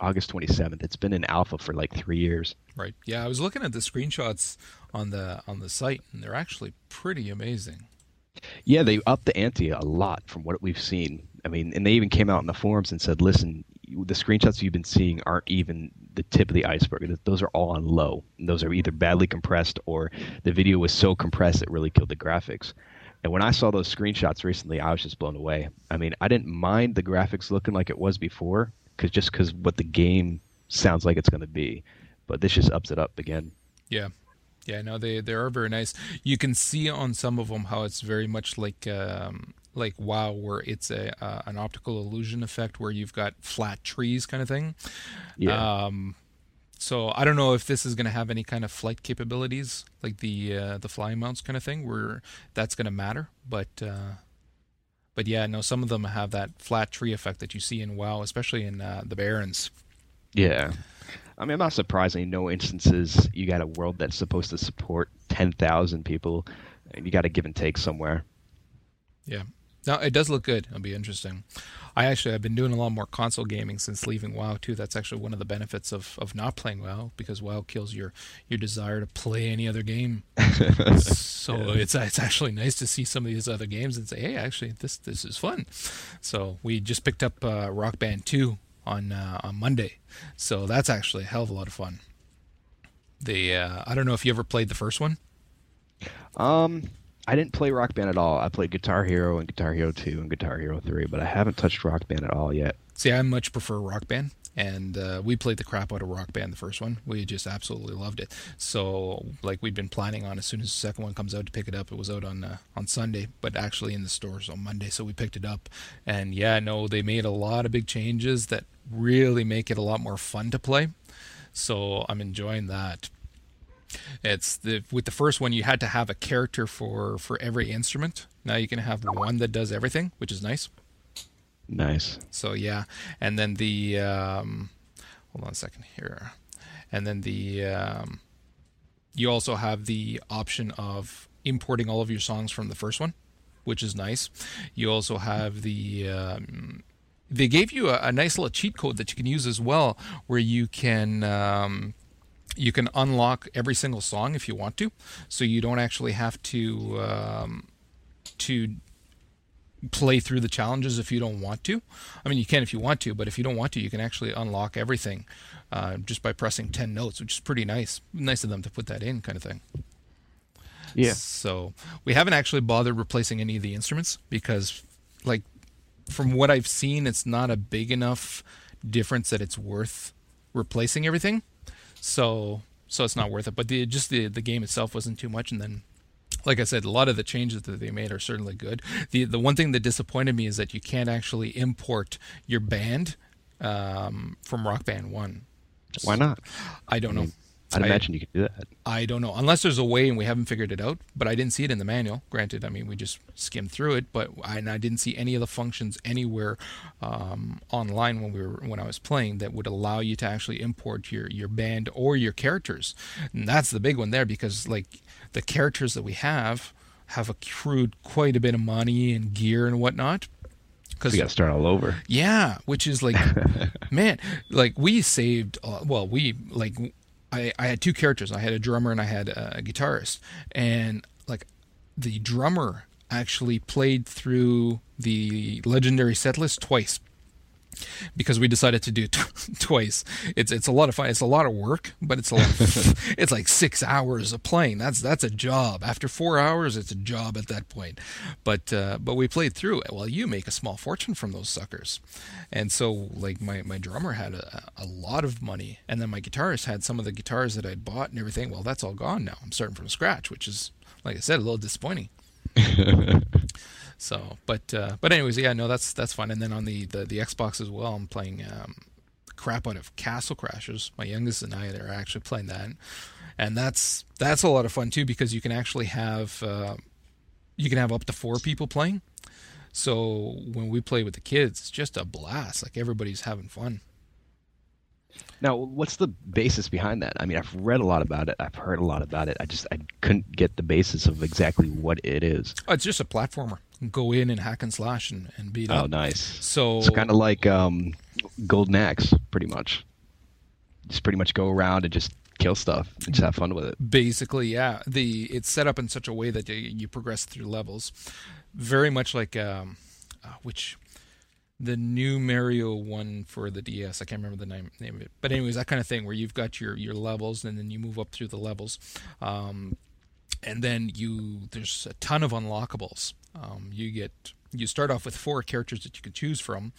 August 27th. It's been in alpha for like three years. Right. Yeah, I was looking at the screenshots on the on the site, and they're actually pretty amazing. Yeah, they upped the ante a lot from what we've seen. I mean, and they even came out in the forums and said, "Listen, the screenshots you've been seeing aren't even the tip of the iceberg. Those are all on low. And those are either badly compressed or the video was so compressed it really killed the graphics." And when I saw those screenshots recently, I was just blown away. I mean, I didn't mind the graphics looking like it was before, cause just because what the game sounds like it's going to be, but this just ups it up again. Yeah. Yeah, no, they they are very nice. You can see on some of them how it's very much like um, like WoW, where it's a uh, an optical illusion effect where you've got flat trees kind of thing. Yeah. Um, so I don't know if this is going to have any kind of flight capabilities, like the uh, the flying mounts kind of thing, where that's going to matter. But uh, but yeah, no, some of them have that flat tree effect that you see in WoW, especially in uh, the Barrens. Yeah. I mean, I'm not surprised no instances you got a world that's supposed to support 10,000 people, and you got to give and take somewhere. Yeah. No, it does look good. It'll be interesting. I actually have been doing a lot more console gaming since leaving WoW too. That's actually one of the benefits of, of not playing WoW because WoW kills your your desire to play any other game. so it's it's actually nice to see some of these other games and say, hey, actually this this is fun. So we just picked up uh, Rock Band 2 on uh, on Monday. So that's actually a hell of a lot of fun. The uh, I don't know if you ever played the first one. Um, I didn't play Rock Band at all. I played Guitar Hero and Guitar Hero 2 and Guitar Hero 3, but I haven't touched Rock Band at all yet. See, I much prefer Rock Band, and uh, we played the crap out of Rock Band, the first one. We just absolutely loved it. So, like, we'd been planning on as soon as the second one comes out to pick it up. It was out on uh, on Sunday, but actually in the stores on Monday, so we picked it up. And yeah, no, they made a lot of big changes that really make it a lot more fun to play. So I'm enjoying that. It's the with the first one you had to have a character for for every instrument. Now you can have one that does everything, which is nice. Nice. So yeah, and then the um, hold on a second here, and then the um, you also have the option of importing all of your songs from the first one, which is nice. You also have the um, they gave you a, a, nice little cheat code that you can use as well, where you can um, you can unlock every single song if you want to, so you don't actually have to um, to play through the challenges if you don't want to. I mean, you can if you want to, but if you don't want to, you can actually unlock everything uh, just by pressing 10 notes, which is pretty nice. Nice of them to put that in, kind of thing. Yeah. So we haven't actually bothered replacing any of the instruments because, like, from what I've seen, it's not a big enough difference that it's worth replacing everything. So so it's not worth it. But the just the the game itself wasn't too much, and then like I said, a lot of the changes that they made are certainly good. The the one thing that disappointed me is that you can't actually import your band um, from Rock Band One. Why not? I don't know. I'd I, imagine you could do that. I don't know, unless there's a way and we haven't figured it out. But I didn't see it in the manual. Granted, I mean we just skimmed through it, but I, and I didn't see any of the functions anywhere um, online when we were when I was playing that would allow you to actually import your your band or your characters. And that's the big one there because like the characters that we have have accrued quite a bit of money and gear and whatnot. Because you got to start all over. Yeah, which is like, man, like we saved. Uh, well, we like I, I had two characters. I had a drummer and I had a guitarist. And like the drummer actually played through the legendary setlist twice because we decided to do it twice. It's it's a lot of fun. It's a lot of work, but it's a lot. Of, it's like six hours of playing. That's that's a job. After four hours, it's a job at that point. But uh, but we played through it. Well, you make a small fortune from those suckers, and so like my my drummer had a, a lot of money, and then my guitarist had some of the guitars that I'd bought and everything. Well, that's all gone now. I'm starting from scratch, which is like I said, a little disappointing. So, but uh, but anyways, yeah, no, that's that's fun. And then on the the, the Xbox as well, I'm playing um, crap out of Castle Crashers. My youngest and I are actually playing that, and that's that's a lot of fun too because you can actually have uh, you can have up to four people playing. So when we play with the kids, it's just a blast. Like everybody's having fun. Now, what's the basis behind that? I mean, I've read a lot about it. I've heard a lot about it. I just I couldn't get the basis of exactly what it is. Oh, it's just a platformer. Go in and hack and slash and, and beat oh, up. Oh, nice. So it's kind of like um, Golden Axe, pretty much. Just pretty much go around and just kill stuff and just have fun with it. Basically, yeah. The it's set up in such a way that you, you progress through levels, very much like um, uh, which the new Mario one for the DS. I can't remember the name, name of it, but anyways, that kind of thing where you've got your your levels and then you move up through the levels, um, and then you there's a ton of unlockables. Um, you get you start off with four characters that you can choose from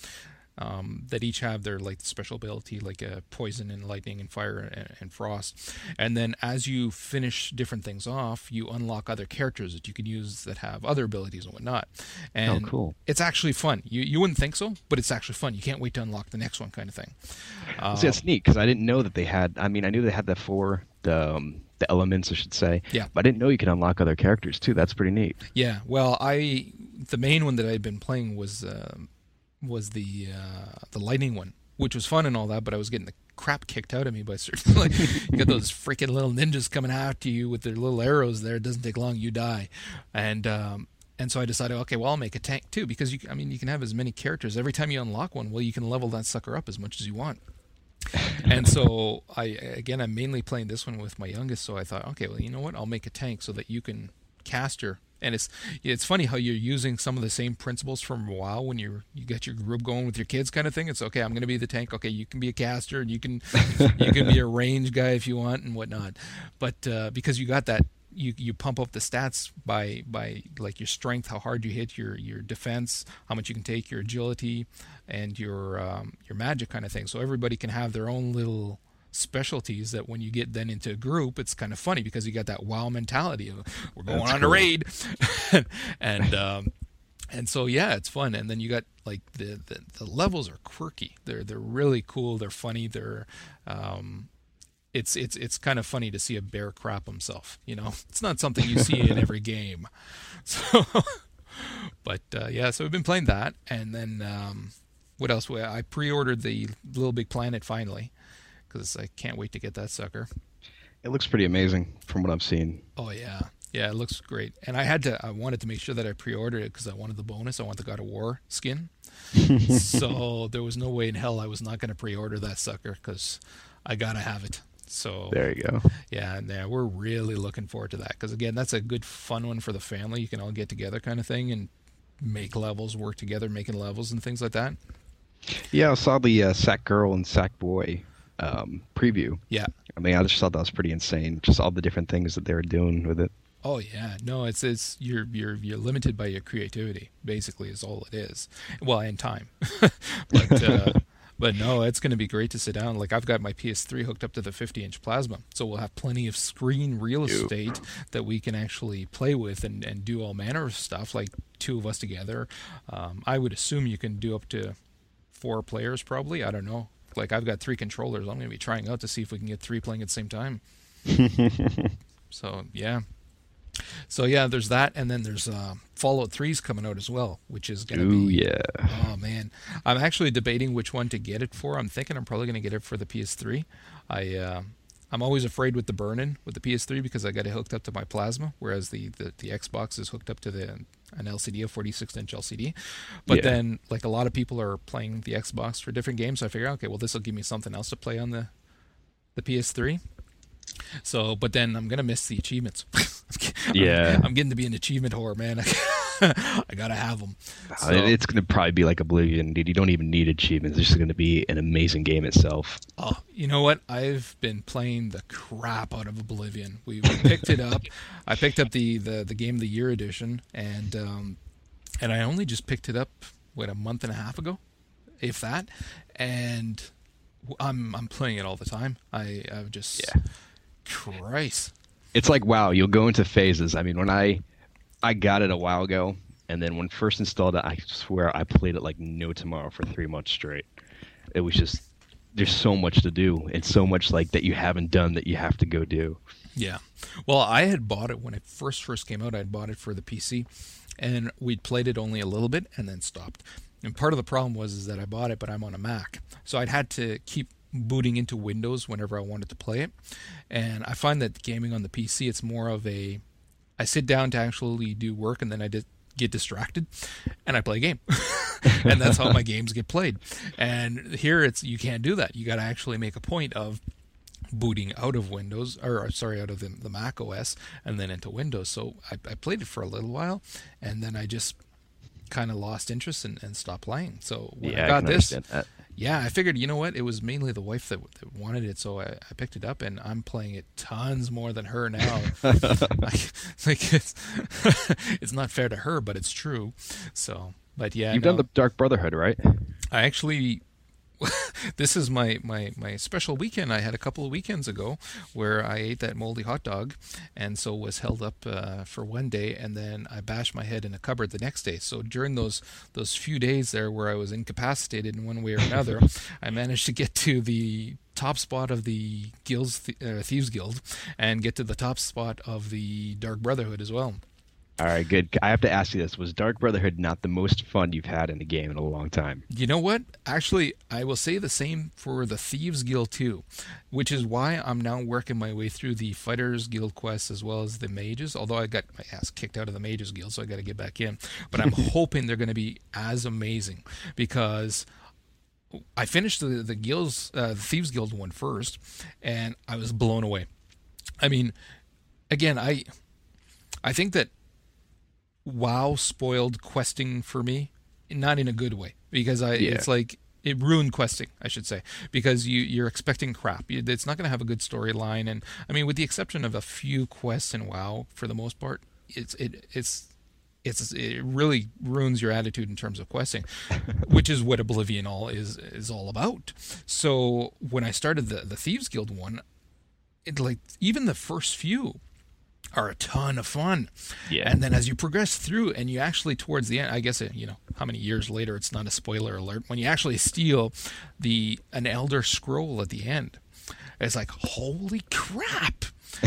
um, that each have their like special ability, like a uh, poison and lightning and fire and, and, frost. And then as you finish different things off, you unlock other characters that you can use that have other abilities and whatnot. And oh, cool! It's actually fun. You you wouldn't think so, but it's actually fun. You can't wait to unlock the next one, kind of thing. Um, See, that's neat because I didn't know that they had. I mean, I knew they had the four the. Um, the elements, I should say. Yeah. But I didn't know you could unlock other characters too. That's pretty neat. Yeah. Well, I the main one that I'd been playing was uh, was the uh, the lightning one, which was fun and all that, but I was getting the crap kicked out of me by certain like you got those freaking little ninjas coming after you with their little arrows there. It doesn't take long, you die. And um, and so I decided, okay, well, I'll make a tank too because you, I mean, you can have as many characters every time you unlock one. Well, you can level that sucker up as much as you want. and so I again, I'm mainly playing this one with my youngest. So I thought, okay, well, you know what? I'll make a tank so that you can cast her and it's it's funny how you're using some of the same principles from a while when you you get your group going with your kids kind of thing. It's okay. I'm going to be the tank. Okay, you can be a caster and you can you can be a range guy if you want and whatnot. But uh, because you got that, you you pump up the stats by by like your strength, how hard you hit, your your defense, how much you can take, your agility, and your um, your magic kind of thing. So everybody can have their own little specialties that when you get then into a group, it's kind of funny because you got that WoW mentality of we're going That's on cool. a raid, and um, and so yeah, it's fun. And then you got like the, the, the levels are quirky. They're they're really cool. They're funny. They're um, it's it's it's kind of funny to see a bear crap himself. You know, it's not something you see in every game. So, but uh, yeah, so we've been playing that, and then um, what else? I pre-ordered the Little Big Planet finally because I can't wait to get that sucker. It looks pretty amazing from what I've seen. Oh yeah, Yeah, it looks great. And I had to, I wanted to make sure that I pre-ordered it because I wanted the bonus. I want the God of War skin. so there was no way in hell I was not going to pre-order that sucker because I gotta have it. So there you go. Yeah, and yeah, we're really looking forward to that because again, that's a good fun one for the family. You can all get together, kind of thing, and make levels, work together, making levels and things like that. Yeah, I saw the uh, Sack Girl and Sack Boy um, preview. Yeah, I mean, I just thought that was pretty insane. Just all the different things that they were doing with it. Oh yeah, no, it's it's you're you're you're limited by your creativity. Basically, is all it is. Well, and time, but. Uh, but no, it's going to be great to sit down. Like I've got my PS3 hooked up to the 50 inch plasma, so we'll have plenty of screen real estate that we can actually play with and, and do all manner of stuff. Like two of us together. Um, I would assume you can do up to four players, probably. I don't know. Like I've got three controllers. I'm going to be trying out to see if we can get three playing at the same time. so yeah, so yeah, there's that, and then there's uh, Fallout 3's coming out as well, which is gonna Ooh, be. yeah. Oh man, I'm actually debating which one to get it for. I'm thinking I'm probably gonna get it for the PS3. I uh, I'm always afraid with the burn-in with the PS3 because I got it hooked up to my plasma, whereas the, the, the Xbox is hooked up to the an LCD, a 46 inch LCD. But yeah. then, like a lot of people are playing the Xbox for different games, so I figure, okay, well, this will give me something else to play on the the PS3. So, but then I'm gonna miss the achievements. yeah, I'm, getting to be an achievement whore, man. I gotta have them. So, it's gonna probably be like Oblivion, dude. You don't even need achievements. It's just gonna be an amazing game itself. Oh, you know what? I've been playing the crap out of Oblivion. We, we picked it up. I picked up the, the the game of the year edition, and um, and I only just picked it up what a month and a half ago, if that, and I'm I'm playing it all the time. I I've just yeah Christ. It's like wow, you'll go into phases. I mean, when I I got it a while ago, and then when first installed it, I swear I played it like no tomorrow for three months straight. It was just there's so much to do and so much like that you haven't done that you have to go do. Yeah. Well, I had bought it when it first first came out. I had bought it for the PC, and we'd played it only a little bit and then stopped. And part of the problem was is that I bought it, but I'm on a Mac, so I'd had to keep booting into Windows whenever I wanted to play it. And I find that gaming on the PC, it's more of a I sit down to actually do work and then I get distracted and I play a game. and that's how my games get played. And here it's you can't do that. You got to actually make a point of booting out of Windows or sorry out of the, the Mac OS and then into Windows. So I, I played it for a little while and then I just kind of lost interest and, and stopped playing. So when yeah, I got I this, yeah, I figured, you know what? It was mainly the wife that, that wanted it, so I, I, picked it up, and I'm playing it tons more than her now. like, like it's, it's not fair to her, but it's true. So, but yeah, you've no, done the Dark Brotherhood, right? I actually this is my, my, my special weekend I had a couple of weekends ago where I ate that moldy hot dog and so was held up uh, for one day and then I bashed my head in a cupboard the next day. So during those those few days there where I was incapacitated in one way or another, I managed to get to the top spot of the guilds uh, thieves guild and get to the top spot of the dark brotherhood as well all right, good. I have to ask you this: Was Dark Brotherhood not the most fun you've had in a game in a long time? You know what? Actually, I will say the same for the Thieves Guild too, which is why I'm now working my way through the Fighters Guild quests as well as the Mages. Although I got my ass kicked out of the Mages Guild, so I got to get back in. But I'm hoping they're going to be as amazing because I finished the the guilds, uh, the Thieves Guild one first, and I was blown away. I mean, again, I I think that WoW spoiled questing for me, not in a good way because I yeah. it's like it ruined questing, I should say, because you you're expecting crap. It's not going to have a good storyline, and I mean, with the exception of a few quests in WoW, for the most part, it's it it's it's it really ruins your attitude in terms of questing, which is what Oblivion all is is all about. So when I started the the Thieves Guild one, it like even the first few are a ton of fun. Yeah. And then as you progress through and you actually towards the end, I guess, it, you know, how many years later, it's not a spoiler alert, when you actually steal the an elder scroll at the end, it's like, holy crap.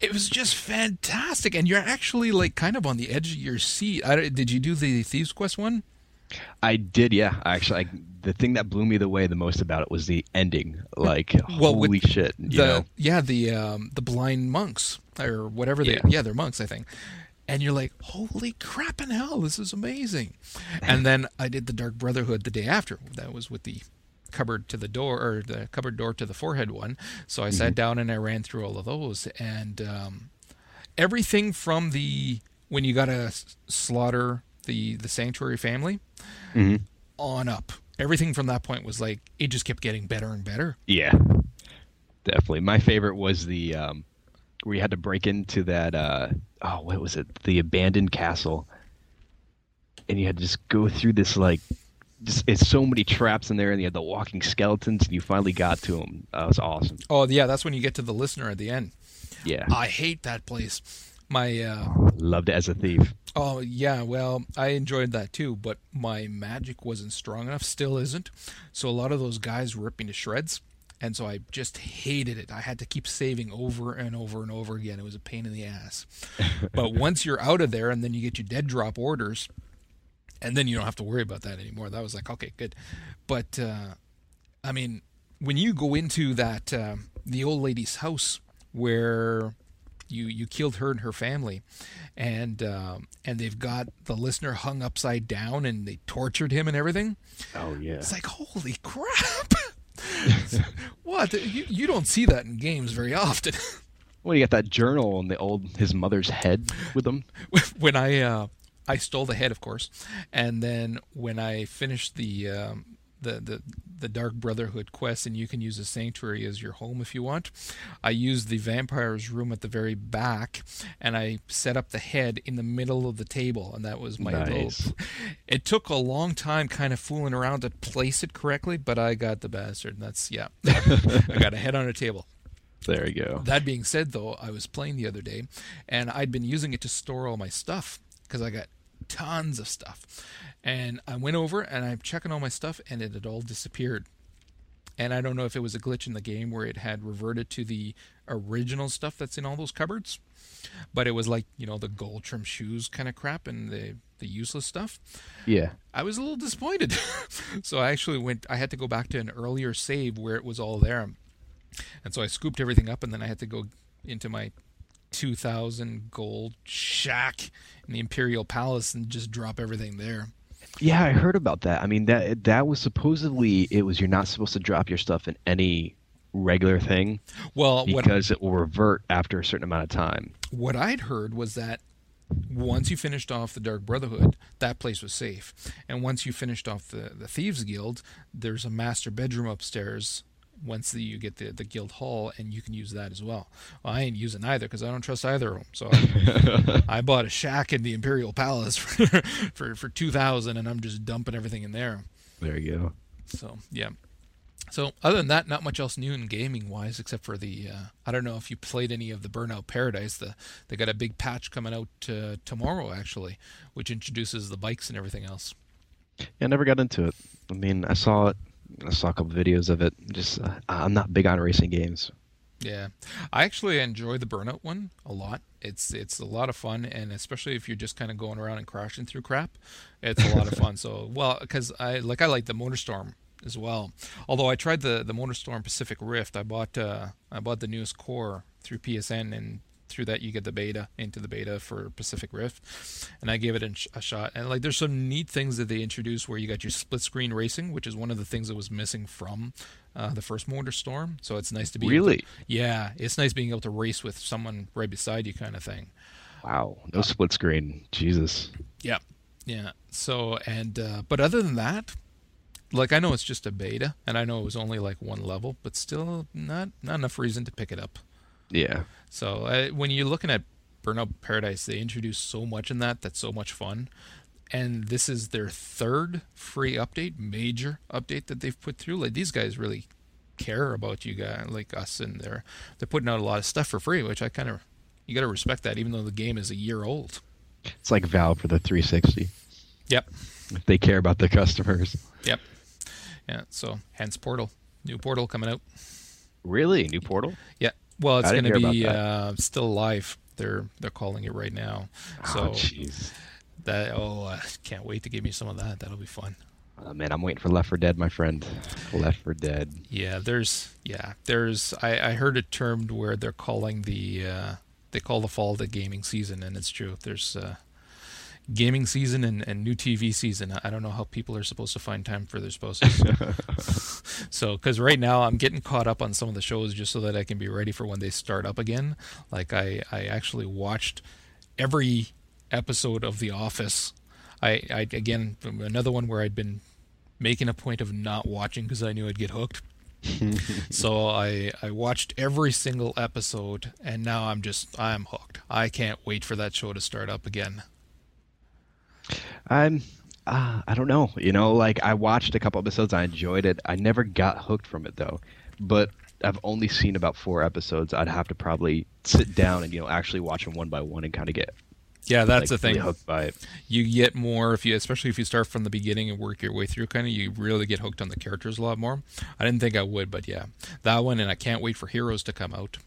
it was just fantastic. And you're actually like kind of on the edge of your seat. I, did you do the Thieves Quest one? I did, yeah. Actually, I, the thing that blew me the way the most about it was the ending. Like, Well, holy shit! You know, yeah the um, the blind monks or whatever they Yeah. yeah they're monks I think, and you're like holy crap in hell this is amazing, and then I did the Dark Brotherhood the day after that was with the cupboard to the door or the cupboard door to the forehead one so I sat down and I ran through all of those and um, everything from the when you gotta slaughter the the sanctuary family Mhm. on up everything from that point was like it just kept getting better and better yeah, definitely. My favorite was the um, where you had to break into that. Uh, oh, what was it? The abandoned castle, and you had to just go through this like. Just, it's so many traps in there, and you had the walking skeletons, and you finally got to them. That was awesome. Oh yeah, that's when you get to the listener at the end. Yeah, I hate that place. My uh loved it as a thief. oh yeah, well, I enjoyed that too, but my magic wasn't strong enough, still isn't. So a lot of those guys ripped me to shreds, and so I just hated it. I had to keep saving over and over and over again. It was a pain in the ass. but once you're out of there and then you get your dead drop orders, and then you don't have to worry about that anymore. That was like, okay, good. But uh I mean, when you go into that uh, the old lady's house where you you killed her and her family, and um, and they've got the listener hung upside down and they tortured him and everything. Oh yeah. It's like holy crap! what you you don't see that in games very often. Well, you got that journal and the old his mother's head with him. when I uh, I stole the head, of course, and then when I finished the um, the the the Dark Brotherhood quest, and you can use the sanctuary as your home if you want. I used the vampire's room at the very back, and I set up the head in the middle of the table, and that was my Nice. little. It took a long time, kind of fooling around to place it correctly, but I got the bastard. And that's yeah, I got a head on a table. There you go. That being said, though, I was playing the other day, and I'd been using it to store all my stuff because I got tons of stuff. And I went over and I'm checking all my stuff, and it had all disappeared. And I don't know if it was a glitch in the game where it had reverted to the original stuff that's in all those cupboards, but it was like you know the gold trim shoes kind of crap and the the useless stuff. Yeah. I was a little disappointed. so I actually went I had to go back to an earlier save where it was all there. And so I scooped everything up and then I had to go into my 2000 gold shack in the Imperial Palace and just drop everything there. Yeah, I heard about that. I mean that that was supposedly it was you're not supposed to drop your stuff in any regular thing Well, what because it will revert after a certain amount of time. what I'd heard was that once you finished off the Dark Brotherhood, that place was safe. And once you finished off the, the Thieves Guild, there's a master bedroom upstairs once the, you get the, the guild hall, and you can use that as well. well I ain't using either because I don't trust either of them. So I, I bought a shack in the Imperial Palace for, for, for 2000 and I'm just dumping everything in there. There you go. So yeah. So other than that, not much else new in gaming wise, except for the uh, I don't know if you played any of the Burnout Paradise. The they got a big patch coming out uh, tomorrow actually, which introduces the bikes and everything else. Yeah, I never got into it. I mean, I saw it. I saw a couple videos of it. Just uh, I'm not big on racing games. Yeah, I actually enjoy the Burnout one a lot. It's it's a lot of fun, and especially if you're just kind of going around and crashing through crap, it's a lot of fun. So well, because I like I like the MotorStorm as well. Although I tried the the MotorStorm Pacific Rift, I bought uh, I bought the newest core through PSN, and through that you get the beta into the beta for Pacific Rift, and I gave it a, shot. And like, there's some neat things that they introduced where you got your split screen racing, which is one of the things that was missing from uh, the first MotorStorm. So it's nice to be able to- Really? yeah, it's nice being able to race with someone right beside you, kind of thing. Wow. No split screen. Jesus. Yeah, yeah. So and uh, but other than that, like I know it's just a beta, and I know it was only like one level, but still not not enough reason to pick it up. Yeah. So uh, when you're looking at Burnout Paradise, they introduce so much in that that's so much fun. And this is their third free update, major update that they've put through. Like these guys really care about you guys, like us, and they're they're putting out a lot of stuff for free, which I kind of you got to respect that, even though the game is a year old. It's like Valve for the 360. Yep, They care about their customers. yep, yeah. So hence Portal, new Portal coming out. Really? New Portal? Yeah, well, it's going to be uh, Still Alive. They're they're calling it right now. oh, So jeez. That oh, I can't wait to give me some of that. That'll be fun. Uh, man, I'm waiting for Left 4 Dead, my friend. Left 4 Dead. Yeah, there's yeah, there's I, I heard it termed where they're calling the uh, they call the fall the gaming season, and it's true. There's uh, gaming season and, and new TV season. I don't know how people are supposed to find time for their spouses. so, because right now I'm getting caught up on some of the shows just so that I can be ready for when they start up again. Like I, I actually watched every episode of The Office. I, I again another one where I'd been making a point of not watching because I knew I'd get hooked. so I I watched every single episode and now I'm just I'm hooked. I can't wait for that show to start up again. I'm uh, I don't know. You know, like I watched a couple episodes, I enjoyed it. I never got hooked from it though. But I've only seen about four episodes. I'd have to probably sit down and you know actually watch them one by one and kind of get yeah, that's like, the thing. Really hooked by it. You get more if you, especially if you start from the beginning and work your way through. Kind of, you really get hooked on the characters a lot more. I didn't think I would, but yeah, that one, and I can't wait for Heroes to come out.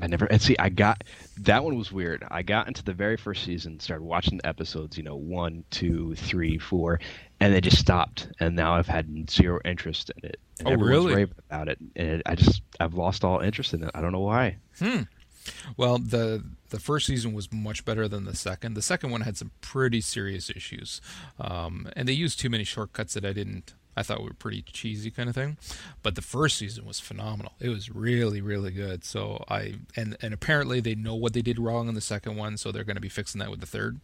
I never and see I got that one was weird. I got into the very first season, started watching the episodes, you know, one, two, three, four, and they just stopped. And now I've had zero interest in it. And oh, really? raving about it, and I just I've lost all interest in it. I don't know why. Hmm. Well, the the first season was much better than the second. The second one had some pretty serious issues, um, and they used too many shortcuts that I didn't I thought we were pretty cheesy kind of thing. But the first season was phenomenal. It was really, really good. So I and and apparently they know what they did wrong in the second one, so they're going to be fixing that with the third.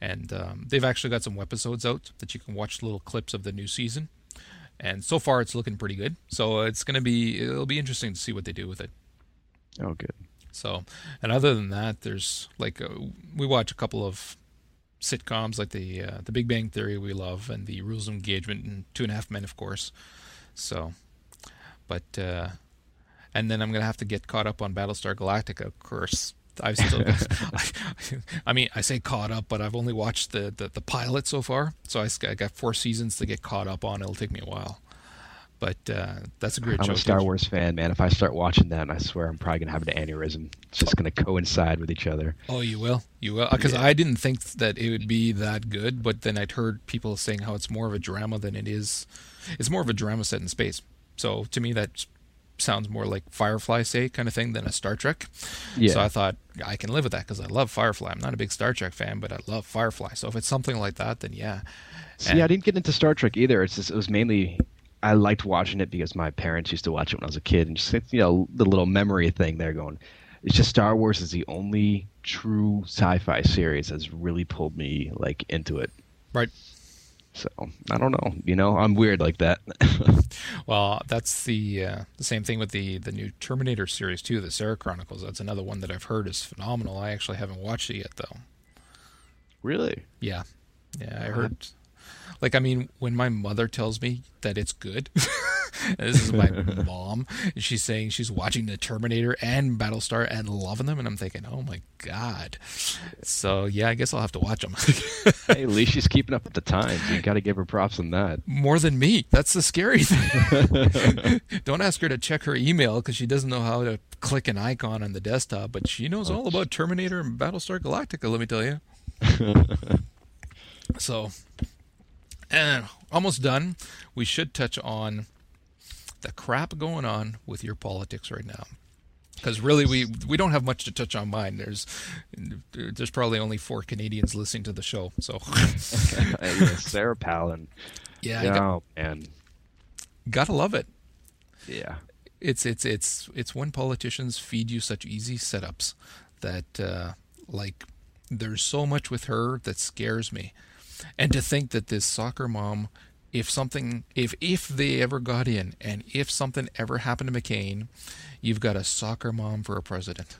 And um, they've actually got some webisodes out that you can watch little clips of the new season. And so far, it's looking pretty good. So it's going to be it'll be interesting to see what they do with it. Oh, good. So, and other than that, there's like a, we watch a couple of sitcoms like the uh, the Big Bang Theory we love and the Rules of Engagement and Two and a Half Men, of course. So, but uh, and then I'm gonna have to get caught up on Battlestar Galactica, of course. I've still, I, I, mean, I say caught up, but I've only watched the, the, the pilot so far. So I, I got four seasons to get caught up on. It'll take me a while. But uh, that's a great I'm show. a Star. Wars fan, man. If I start watching that, I swear I'm probably gonna have an aneurysm. It's just gonna coincide with each other. Oh, you will, you will, because Yeah. I didn't think that it would be that good, but then I'd heard people saying how it's more of a drama than it is. It's more of a drama set in space. So to me, that sounds more like Firefly, say, kind of thing, than a Star Trek. Yeah. So I thought I can live with that because I love Firefly. I'm not a big Star Trek fan, but I love Firefly. So if it's something like that, then yeah. See, And- I didn't get into Star Trek either. It's just it was mainly I liked watching it because my parents used to watch it when I was a kid, and just you know the little memory thing there going. It's just Star Wars is the only true sci-fi series that's really pulled me like into it. Right. So I don't know. You know, I'm weird like that. Well, that's the uh, the same thing with the the new Terminator series too, the Sarah Chronicles. That's another one that I've heard is phenomenal. I actually haven't watched it yet though. really? Yeah, yeah, I heard. Like, I mean, when my mother tells me that it's good, this is my mom, she's saying she's watching the Terminator and Battlestar and loving them, and I'm thinking, oh my god. So yeah, I guess I'll have to watch them. hey, at least she's keeping up with the times. You got to give her props on that. More than me. That's the scary thing. Don't ask her to check her email because she doesn't know how to click an icon on the desktop, but she knows all about Terminator and Battlestar Galactica. Let me tell you. So, and almost done. We should touch on the crap going on with your politics right now. Because really, we we don't have much to touch on mine. There's there's probably only four Canadians listening to the show, so Sarah Palin. yeah, I got, Oh man. gotta love it. Yeah. It's it's it's it's when politicians feed you such easy setups that uh, like there's so much with her that scares me, and to think that this soccer mom, if something if if they ever got in and if something ever happened to McCain, you've got a soccer mom for a president.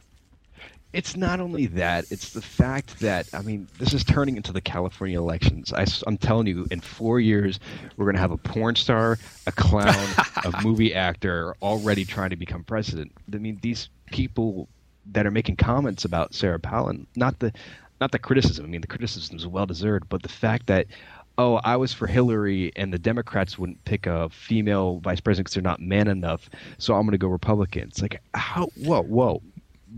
It's not only that; it's the fact that I mean, this is turning into the California elections. I, am telling you, in four years, we're going to have a porn star, a clown, a movie actor already trying to become president. I mean, these people that are making comments about Sarah Palin, not the, not the criticism. I mean, the criticism is well deserved, but the fact that. Oh, I was for Hillary, and the Democrats wouldn't pick a female vice president because they're not man enough. So I'm going to go Republican. It's like, how? Whoa, whoa!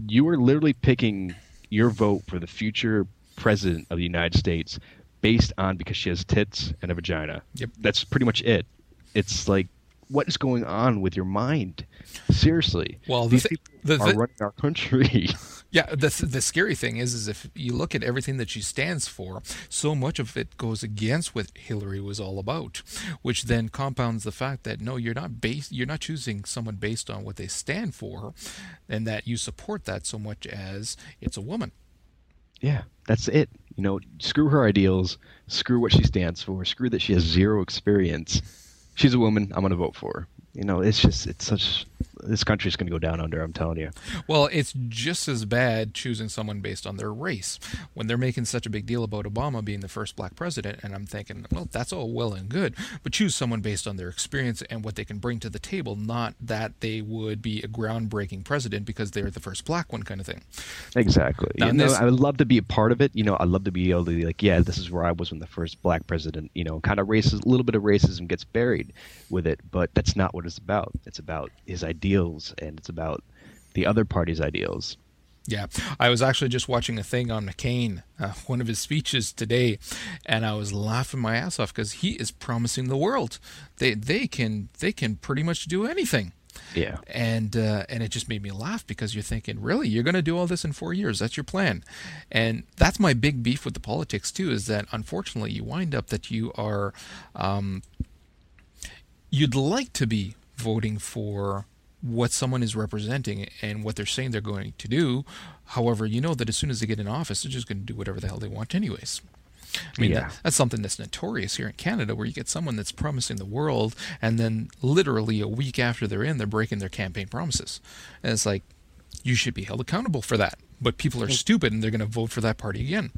you are literally picking your vote for the future president of the United States based on because she has tits and a vagina. Yep. That's pretty much it. It's like, what is going on with your mind? Seriously. Well, the these people the are running our country. Yeah, the the scary thing is, is if you look at everything that she stands for, so much of it goes against what Hillary was all about, which then compounds the fact that no, you're not based, you're not choosing someone based on what they stand for, and that you support that so much as it's a woman. yeah, that's it. You know, screw her ideals, screw what she stands for, screw that she has zero experience. She's a woman. I'm going to vote for her. You know, it's just, it's such, this country's going to go down under, I'm telling you. Well, it's just as bad choosing someone based on their race. When they're making such a big deal about Obama being the first black president, and I'm thinking, well, that's all well and good, but choose someone based on their experience and what they can bring to the table, not that they would be a groundbreaking president because they're the first black one kind of thing. Exactly. Now, you know, this- I would love to be a part of it. You know, I'd love to be able to be like, yeah, this is where I was when the first black president. You know, kind of races, a little bit of racism gets buried with it, but that's not what it's about. It's about his ideals, and it's about the other party's ideals. Yeah, I was actually just watching a thing on McCain, uh, one of his speeches today, and I was laughing my ass off because he is promising the world. They they can they can pretty much do anything. Yeah. and uh, and it just made me laugh because you're thinking, really, you're going to do all this in four years? That's your plan, and that's my big beef with the politics too. Is that unfortunately you wind up that you are, um, you'd like to be voting for what someone is representing and what they're saying they're going to do. However, you know that as soon as they get in office, they're just going to do whatever the hell they want, anyways. I mean, Yeah. that, that's something that's notorious here in Canada, where you get someone that's promising the world, and then literally a week after they're in, they're breaking their campaign promises. And it's like, you should be held accountable for that. But people are stupid, and they're going to vote for that party again.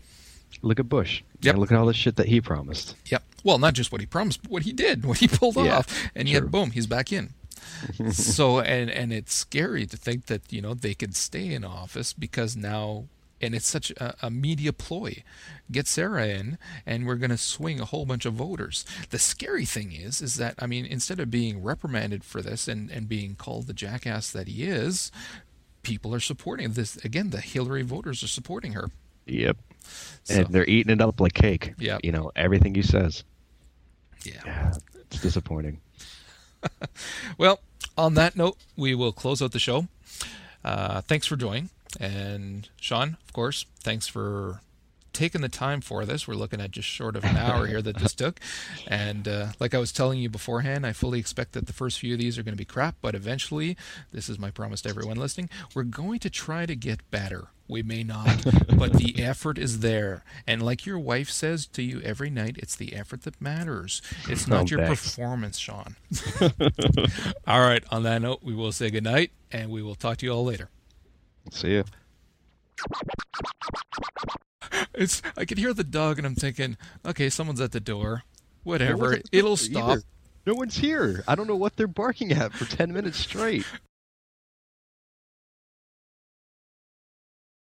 Look at Bush. Yep. And look at all the shit that he promised. Yep. Well, not just what he promised, but what he did, what he pulled Yeah, off, and true. yet, boom, he's back in. so, and and it's scary to think that you know they could stay in office because now, and it's such a, a media ploy. Get Sarah in, and we're going to swing a whole bunch of voters. The scary thing is, is that I mean, instead of being reprimanded for this and and being called the jackass that he is, people are supporting this. Again, the Hillary voters are supporting her. Yep. So, And they're eating it up like cake. Yeah, You know, everything he says. yeah. Yeah. It's disappointing. Well, on that note, we will close out the show. Uh, thanks for joining. And Sean, of course, thanks for taking the time for this. We're looking at just short of an hour here that this took. And uh, like I was telling you beforehand, I fully expect that the first few of these are going to be crap, but eventually, this is my promise to everyone listening, we're going to try to get better. We may not, but the effort is there. And like your wife says to you every night, it's the effort that matters. It's oh, not Oh, your thanks. performance, Sean. all right, on that note, we will say goodnight and we will talk to you all later. See ya. It's I can hear the dog and I'm thinking, okay, someone's at the door. Whatever. the It'll stop. either. No one's here. I don't know what they're barking at for 10 minutes straight.